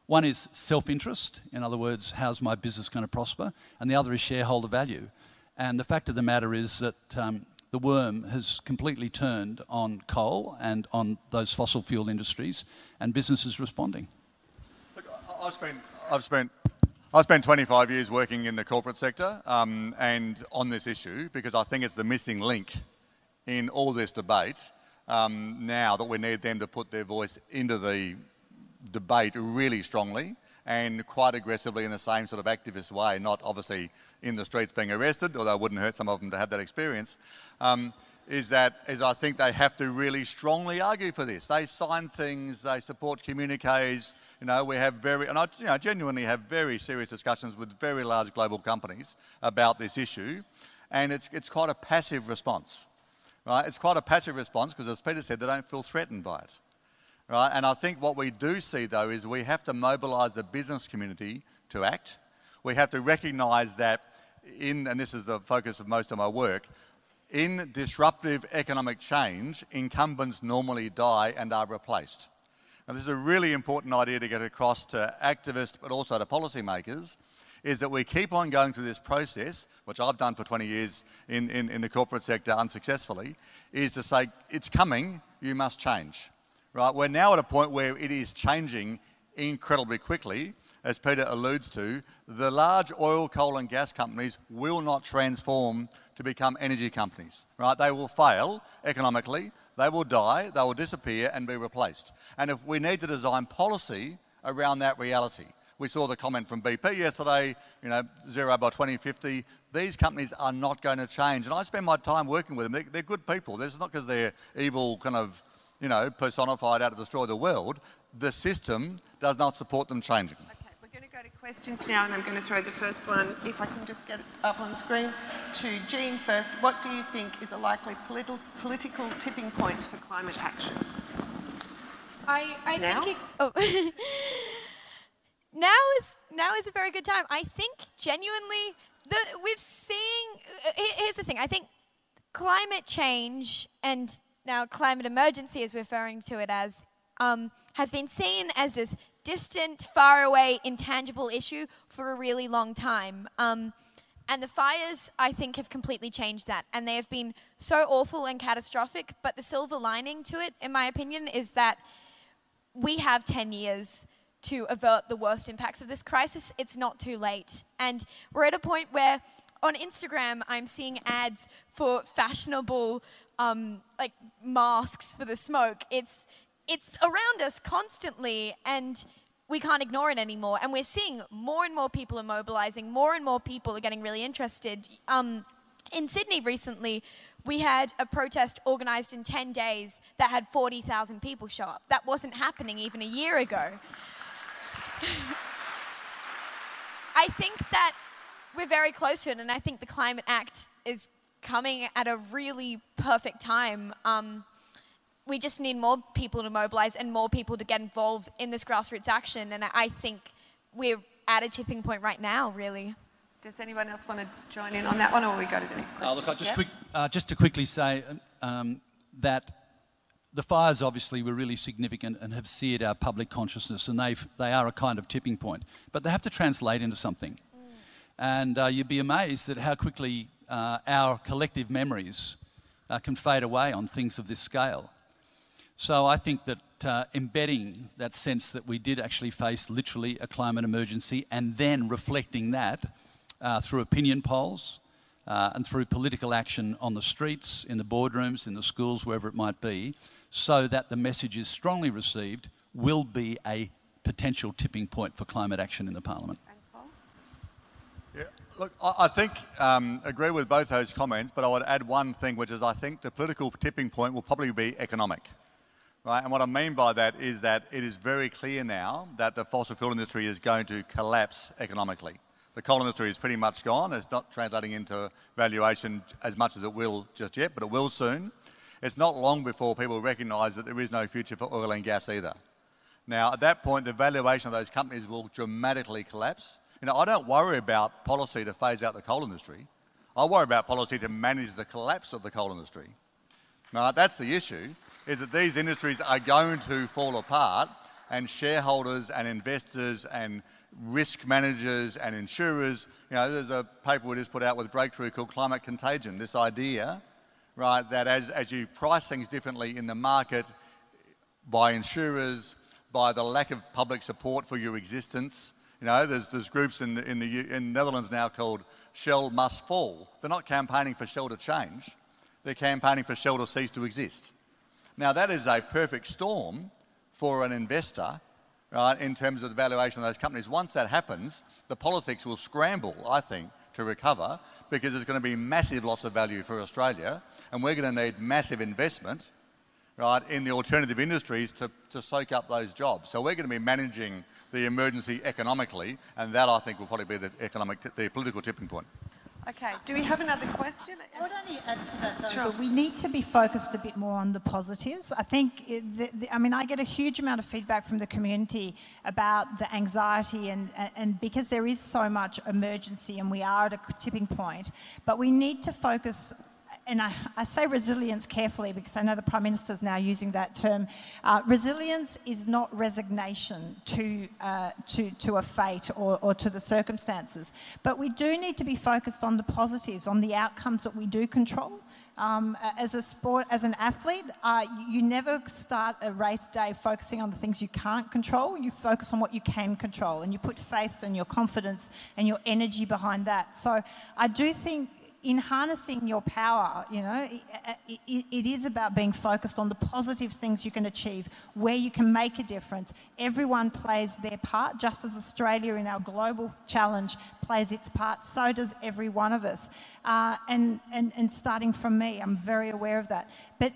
One is self-interest, in other words, how's my business going to prosper? And the other is shareholder value. And the fact of the matter is that um, the worm has completely turned on coal and on those fossil fuel industries, and businesses responding. Look, I've spent, I've spent, I've spent 25 years working in the corporate sector um, and on this issue because I think it's the missing link in all this debate um, now that we need them to put their voice into the debate really strongly and quite aggressively in the same sort of activist way, not obviously in the streets being arrested, although it wouldn't hurt some of them to have that experience, um, is that is I think they have to really strongly argue for this. They sign things, they support communiques. You know, we have very, and I you know, genuinely have very serious discussions with very large global companies about this issue, and it's, it's quite a passive response. Right? It's quite a passive response because, as Peter said, they don't feel threatened by it. Right? And I think what we do see, though, is we have to mobilise the business community to act. We have to recognise that in, and this is the focus of most of my work, in disruptive economic change, incumbents normally die and are replaced. And this is a really important idea to get across to activists but also to policymakers, is that we keep on going through this process, which I've done for 20 years in, in, in the corporate sector unsuccessfully, is to say, it's coming, you must change. Right? We're now at a point where it is changing incredibly quickly, as Peter alludes to, the large oil, coal, and gas companies will not transform to become energy companies. Right? They will fail economically, they will die, they will disappear and be replaced. And if we need to design policy around that reality, we saw the comment from BP yesterday, you know, zero by 2050. These companies are not going to change. And I spend my time working with them. They're, they're good people. It's not because they're evil, kind of, you know, personified out to destroy the world. The system does not support them changing go to questions now, and I'm going to throw the first one, if I can just get it up on screen, to Jean first. What do you think is a likely politi- political tipping point for climate action? I, I now? think it, oh. now is now is a very good time. I think genuinely the we've seen. Uh, here's the thing. I think climate change and now climate emergency, as we're referring to it as, um, has been seen as this distant, far away, intangible issue for a really long time. Um, and the fires, I think, have completely changed that. And they have been so awful and catastrophic. But the silver lining to it, in my opinion, is that we have 10 years to avert the worst impacts of this crisis. It's not too late. And we're at a point where on Instagram, I'm seeing ads for fashionable um, like masks for the smoke. It's it's around us constantly and we can't ignore it anymore. And we're seeing more and more people are mobilizing, more and more people are getting really interested. Um, in Sydney recently, we had a protest organized in 10 days that had 40,000 people show up. That wasn't happening even a year ago. I think that we're very close to it, and I think the Climate Act is coming at a really perfect time. Um, we just need more people to mobilize and more people to get involved in this grassroots action, and I think we're at a tipping point right now, really. Does anyone else want to join in on that one, or we go to the next question? Uh, look, I just, quick, uh, just to quickly say um, that the fires obviously were really significant and have seared our public consciousness, and they they are a kind of tipping point. But they have to translate into something, mm. and uh, you'd be amazed at how quickly uh, our collective memories uh, can fade away on things of this scale. So I think that uh, embedding that sense that we did actually face literally a climate emergency, and then reflecting that uh, through opinion polls uh, and through political action on the streets, in the boardrooms, in the schools, wherever it might be, so that the message is strongly received, will be a potential tipping point for climate action in the Parliament. Yeah, look, I, think um, agree with both those comments, but I would add one thing, which is I think the political tipping point will probably be economic. Right? And what I mean by that is that it is very clear now that the fossil fuel industry is going to collapse economically. The coal industry is pretty much gone. It's not translating into valuation as much as it will just yet, but it will soon. It's not long before people recognise that there is no future for oil and gas either. Now, at that point, the valuation of those companies will dramatically collapse. You know, I don't worry about policy to phase out the coal industry. I worry about policy to manage the collapse of the coal industry. Now, that's the issue, is that these industries are going to fall apart and shareholders and investors and risk managers and insurers. You know, there's a paper we just put out with Breakthrough called Climate Contagion. This idea, right, that as, as you price things differently in the market by insurers, by the lack of public support for your existence, you know, there's, there's groups in the, in the in Netherlands now called Shell Must Fall. They're not campaigning for Shell to change. They're campaigning for Shell to cease to exist. Now, that is a perfect storm for an investor right, in terms of the valuation of those companies. Once that happens, the politics will scramble, I think, to recover because there's going to be massive loss of value for Australia and we're going to need massive investment right, in the alternative industries to, to soak up those jobs. So we're going to be managing the emergency economically and that I think will probably be the economic, the political tipping point. Okay, do we have another question? I would only add to that, though, sure. that we need to be focused a bit more on the positives. I think, the, the, I mean, I get a huge amount of feedback from the community about the anxiety, and, and because there is so much emergency and we are at a tipping point, but we need to focus and I, I, say resilience carefully because I know the Prime Minister is now using that term. Uh, resilience is not resignation to, uh, to, to a fate or, or to the circumstances. But we do need to be focused on the positives, on the outcomes that we do control. Um, as a sport, as an athlete, uh, you never start a race day focusing on the things you can't control. You focus on what you can control, and you put faith and your confidence and your energy behind that. So I do think in harnessing your power, you know, it, it, it is about being focused on the positive things you can achieve, where you can make a difference. Everyone plays their part, just as Australia in our global challenge plays its part, so does every one of us. Uh, and, and, and starting from me, I'm very aware of that. But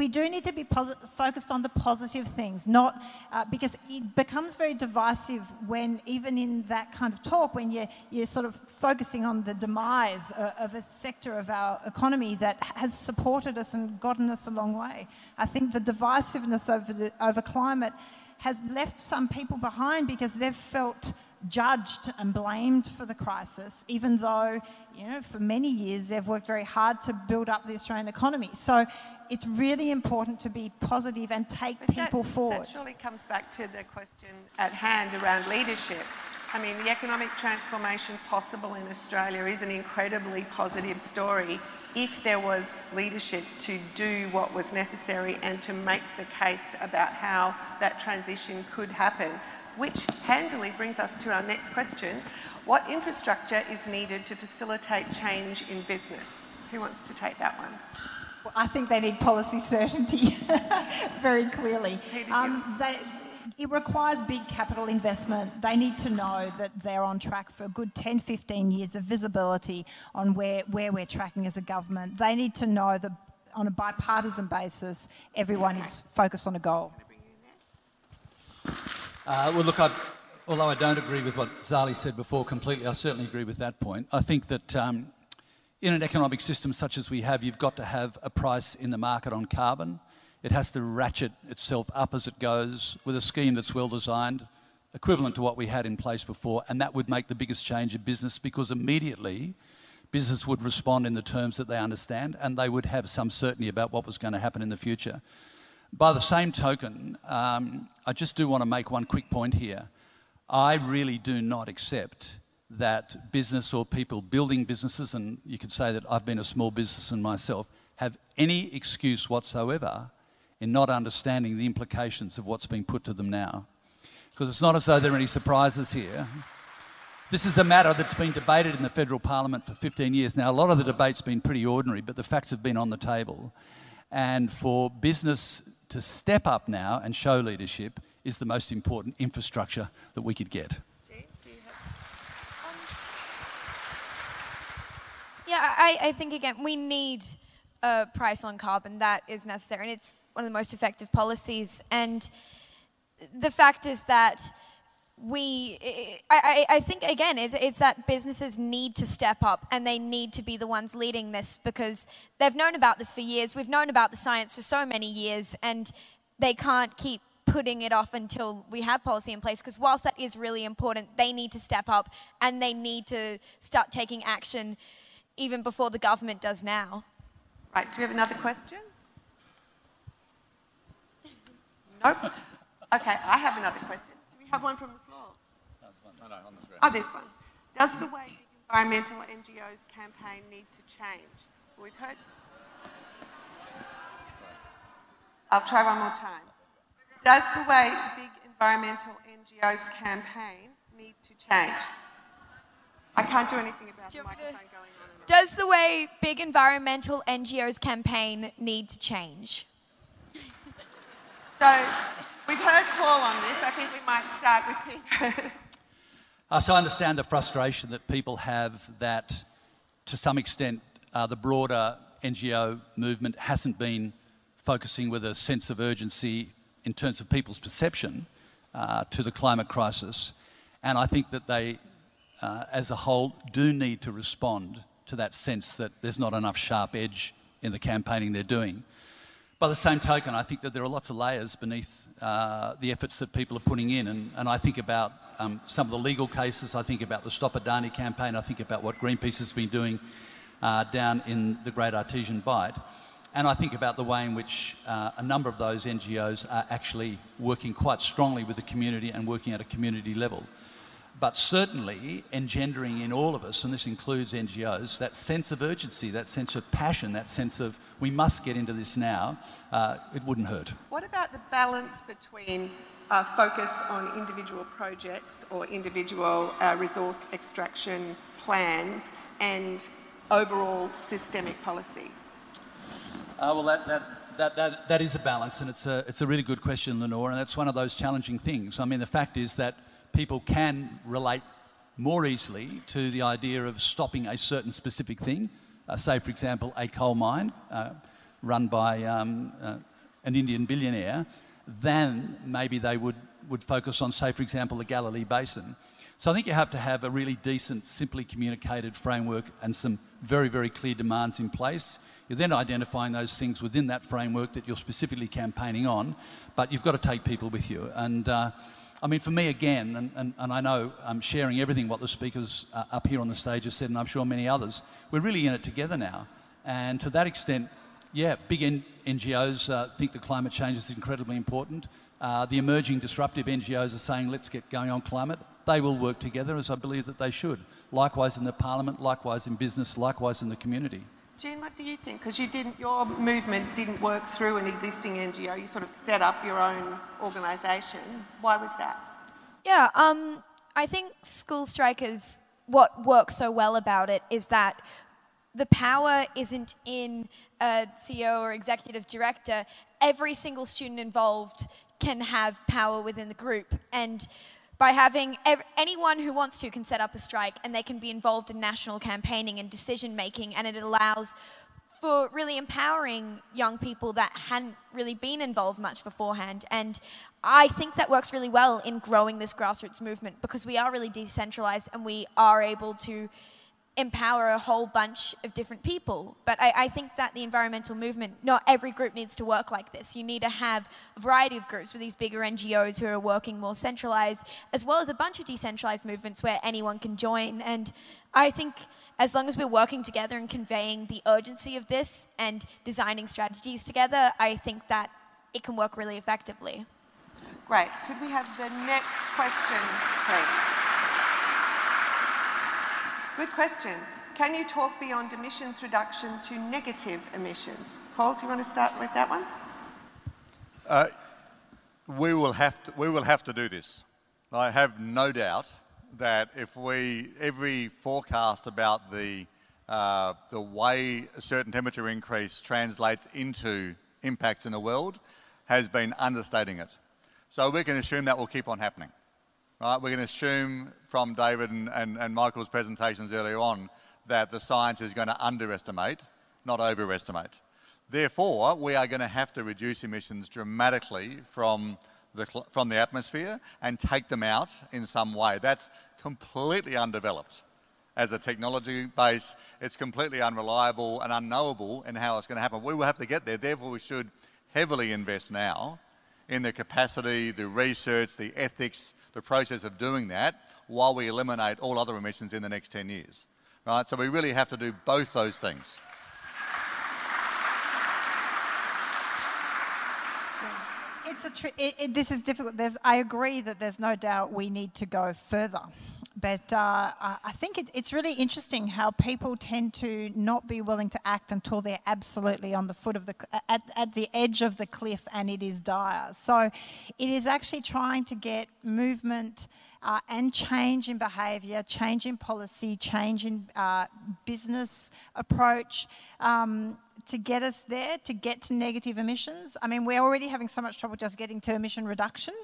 we do need to be focused on the positive things, not uh, because it becomes very divisive when, even in that kind of talk, when you're, you're sort of focusing on the demise uh, of a sector of our economy that has supported us and gotten us a long way. I think the divisiveness over, the, over climate has left some people behind because they've felt judged and blamed for the crisis, even though, you know, for many years they've worked very hard to build up the Australian economy. So it's really important to be positive and take but people that, forward. That surely comes back to the question at hand around leadership. I mean, the economic transformation possible in Australia is an incredibly positive story if there was leadership to do what was necessary and to make the case about how that transition could happen which handily brings us to our next question. What infrastructure is needed to facilitate change in business? Who wants to take that one? Well, I think they need policy certainty, very clearly. Um, they, it requires big capital investment. They need to know that they're on track for a good 10, 15 years of visibility on where, where we're tracking as a government. They need to know that on a bipartisan basis, everyone is focused on a goal. Uh, well, look, I, although I don't agree with what Zali said before completely, I certainly agree with that point. I think that um, in an economic system such as we have, you've got to have a price in the market on carbon. It has to ratchet itself up as it goes with a scheme that's well designed, equivalent to what we had in place before, and that would make the biggest change in business because immediately business would respond in the terms that they understand and they would have some certainty about what was going to happen in the future. By the same token, um, I just do want to make one quick point here. I really do not accept that business or people building businesses, and you could say that I've been a small businessman myself, have any excuse whatsoever in not understanding the implications of what's being put to them now. Because it's not as though there are any surprises here. This is a matter that's been debated in the federal parliament for 15 years. Now, a lot of the debate's been pretty ordinary, but the facts have been on the table. And for business to step up now and show leadership is the most important infrastructure that we could get. Um, yeah, I, I think again, we need a price on carbon that is necessary, and it's one of the most effective policies. And the fact is that we, I, I, I think again, it's, it's that businesses need to step up and they need to be the ones leading this because they've known about this for years. We've known about the science for so many years, and they can't keep putting it off until we have policy in place because whilst that is really important, they need to step up and they need to start taking action even before the government does now. Right, do we have another question? Nope. Okay, I have another question. Do we have one from the floor? No, no, on the screen. Oh, this one. Does the way big environmental NGOs campaign need to change? We've heard. I'll try one more time. Does the way big environmental NGOs campaign need to change? I can't do anything about Do the you want me microphone to- going on and on. Does the way big environmental NGOs campaign need to change? So we've heard Paul on this. I think we might start with Peter. Uh, so I understand the frustration that people have that, to some extent, uh, the broader NGO movement hasn't been focusing with a sense of urgency in terms of people's perception uh, to the climate crisis. And I think that they, uh, as a whole, do need to respond to that sense that there's not enough sharp edge in the campaigning they're doing. By the same token, I think that there are lots of layers beneath uh, the efforts that people are putting in. And, and I think about um, some of the legal cases, I think about the Stop Adani campaign, I think about what Greenpeace has been doing uh, down in the Great Australian Bight. And I think about the way in which uh, a number of those NGOs are actually working quite strongly with the community and working at a community level. But certainly engendering in all of us, and this includes NGOs, that sense of urgency, that sense of passion, that sense of we must get into this now, uh, it wouldn't hurt. What about the balance between uh, focus on individual projects or individual uh, resource extraction plans and overall systemic policy? Uh, well, that, that, that, that, that is a balance, and it's a, it's a really good question, Lenore, and that's one of those challenging things. I mean, the fact is that people can relate more easily to the idea of stopping a certain specific thing, uh, say, for example, a coal mine uh, run by um, uh, an Indian billionaire, than maybe they would, would focus on, say, for example, the Galilee Basin. So I think you have to have a really decent, simply communicated framework and some very, very clear demands in place. You're then identifying those things within that framework that you're specifically campaigning on, but you've got to take people with you. And uh, I mean, for me, again, and, and, and I know I'm sharing everything what the speakers uh, up here on the stage have said, and I'm sure many others, we're really in it together now. And to that extent, yeah, big N- NGOs uh, think that climate change is incredibly important. Uh, the emerging disruptive NGOs are saying, let's get going on climate. They will work together, as I believe that they should. Likewise in the parliament, likewise in business, likewise in the community. Jean, what do you think? Because you didn't, your movement didn't work through an existing NGO. You sort of set up your own organisation. Why was that? Yeah, um, I think school strikers, what works so well about it is that the power isn't in a CEO or executive director. Every single student involved can have power within the group. And by having ev- anyone who wants to can set up a strike and they can be involved in national campaigning and decision making, and it allows for really empowering young people that hadn't really been involved much beforehand. And I think that works really well in growing this grassroots movement because we are really decentralized and we are able to empower a whole bunch of different people. But I, I, think that the environmental movement, not every group needs to work like this. You need to have a variety of groups with these bigger NGOs who are working more centralized, as well as a bunch of decentralized movements where anyone can join. And I think as long as we're working together and conveying the urgency of this and designing strategies together, I think that it can work really effectively. Great. Could we have the next question, please? Good question. Can you talk beyond emissions reduction to negative emissions? Paul, do you want to start with that one? Uh, we, will have to, we will have to do this. I have no doubt that if we, every forecast about the, uh, the way a certain temperature increase translates into impacts in the world has been understating it. So we can assume that will keep on happening. Right? We're going to assume from David and, and, and Michael's presentations earlier on that the science is going to underestimate, not overestimate. Therefore, we are going to have to reduce emissions dramatically from the, from the atmosphere and take them out in some way. That's completely undeveloped as a technology base. It's completely unreliable and unknowable in how it's going to happen. We will have to get there. Therefore, we should heavily invest now in the capacity, the research, the ethics, the process of doing that while we eliminate all other emissions in the next 10 years. Right? So we really have to do both those things. It's a it, it, this is difficult. There's, I agree that there's no doubt we need to go further. But uh, I think it, it's really interesting how people tend to not be willing to act until they're absolutely on the foot of the at, at the edge of the cliff and it is dire. So it is actually trying to get movement uh, and change in behaviour, change in policy, change in uh, business approach. Um, to get us there, to get to negative emissions. I mean, we're already having so much trouble just getting to emission reduction.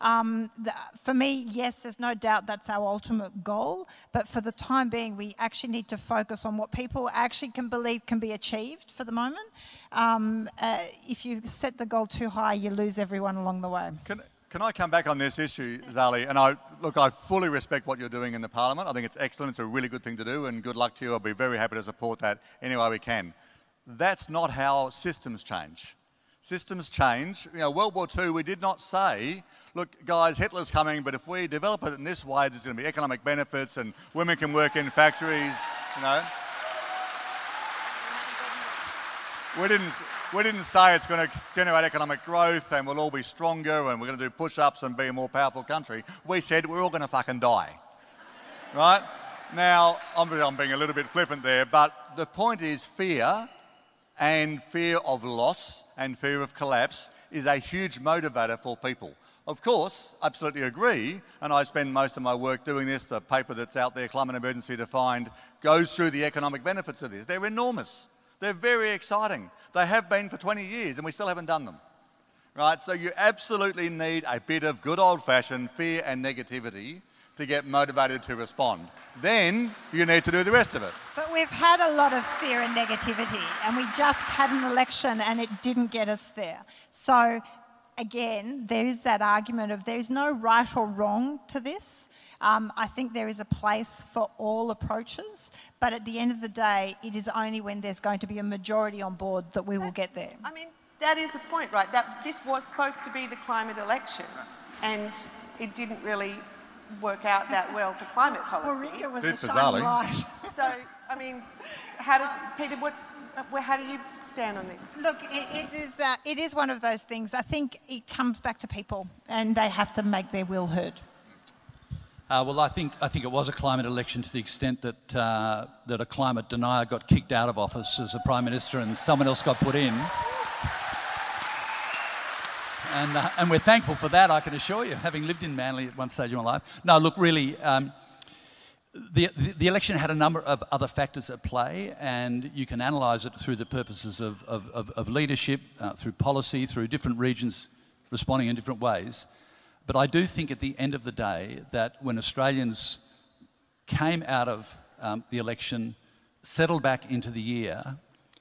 Um, the, for me, yes, there's no doubt that's our ultimate goal, but for the time being, we actually need to focus on what people actually can believe can be achieved for the moment. Um, uh, if you set the goal too high, you lose everyone along the way. Can, can I come back on this issue, Zali? And I look, I fully respect what you're doing in the Parliament. I think it's excellent. It's a really good thing to do, and good luck to you. I'll be very happy to support that any way we can. That's not how systems change. Systems change. You know, World War II, we did not say, look, guys, Hitler's coming, but if we develop it in this way, there's going to be economic benefits, and women can work in factories. You know. We didn't, we didn't say it's going to generate economic growth and we'll all be stronger and we're going to do push ups and be a more powerful country. We said we're all going to fucking die. right? Now, I'm, I'm being a little bit flippant there, but the point is fear and fear of loss and fear of collapse is a huge motivator for people. Of course, absolutely agree, and I spend most of my work doing this. The paper that's out there, Climate Emergency Defined, goes through the economic benefits of this. They're enormous. They're very exciting. They have been for 20 years and we still haven't done them. Right? So you absolutely need a bit of good old fashioned fear and negativity to get motivated to respond. Then you need to do the rest of it. But we've had a lot of fear and negativity, and we just had an election and it didn't get us there. So, again, there is that argument of there's no right or wrong to this. Um, I think there is a place for all approaches, but at the end of the day, it is only when there's going to be a majority on board that we will get there. I mean, that is the point, right? That this was supposed to be the climate election, and it didn't really work out that well for climate policy. Well, was a shining light. so, I mean, how does Peter? What? How do you stand on this? Look, it, it is uh, it is one of those things. I think it comes back to people, and they have to make their will heard. Uh, well, I think, I think it was a climate election to the extent that, uh, that a climate denier got kicked out of office as a Prime Minister and someone else got put in. And, uh, and we're thankful for that, I can assure you, having lived in Manly at one stage of my life. No, look, really, um, the, the, election had a number of other factors at play, and you can analyse it through the purposes of, of, of, of leadership, uh, through policy, through different regions responding in different ways. But I do think at the end of the day that when Australians came out of um, the election, settled back into the year,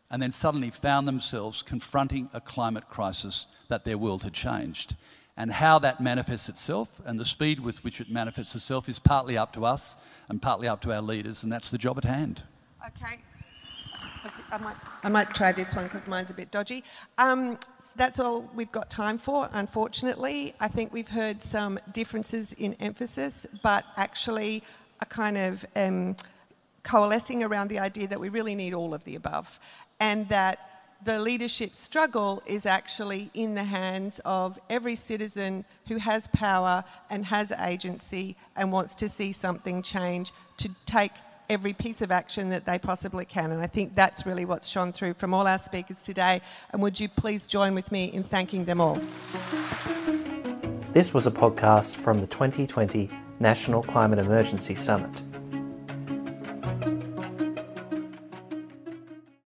and then suddenly found themselves confronting a climate crisis that their world had changed. And how that manifests itself and the speed with which it manifests itself is partly up to us and partly up to our leaders, and that's the job at hand. Okay. I might, I might try this one because mine's a bit dodgy. Um, that's all we've got time for, unfortunately. I think we've heard some differences in emphasis, but actually a kind of um, coalescing around the idea that we really need all of the above and that the leadership struggle is actually in the hands of every citizen who has power and has agency and wants to see something change to take every piece of action that they possibly can. And I think that's really what's shone through from all our speakers today. And would you please join with me in thanking them all? This was a podcast from the 2020 National Climate Emergency Summit.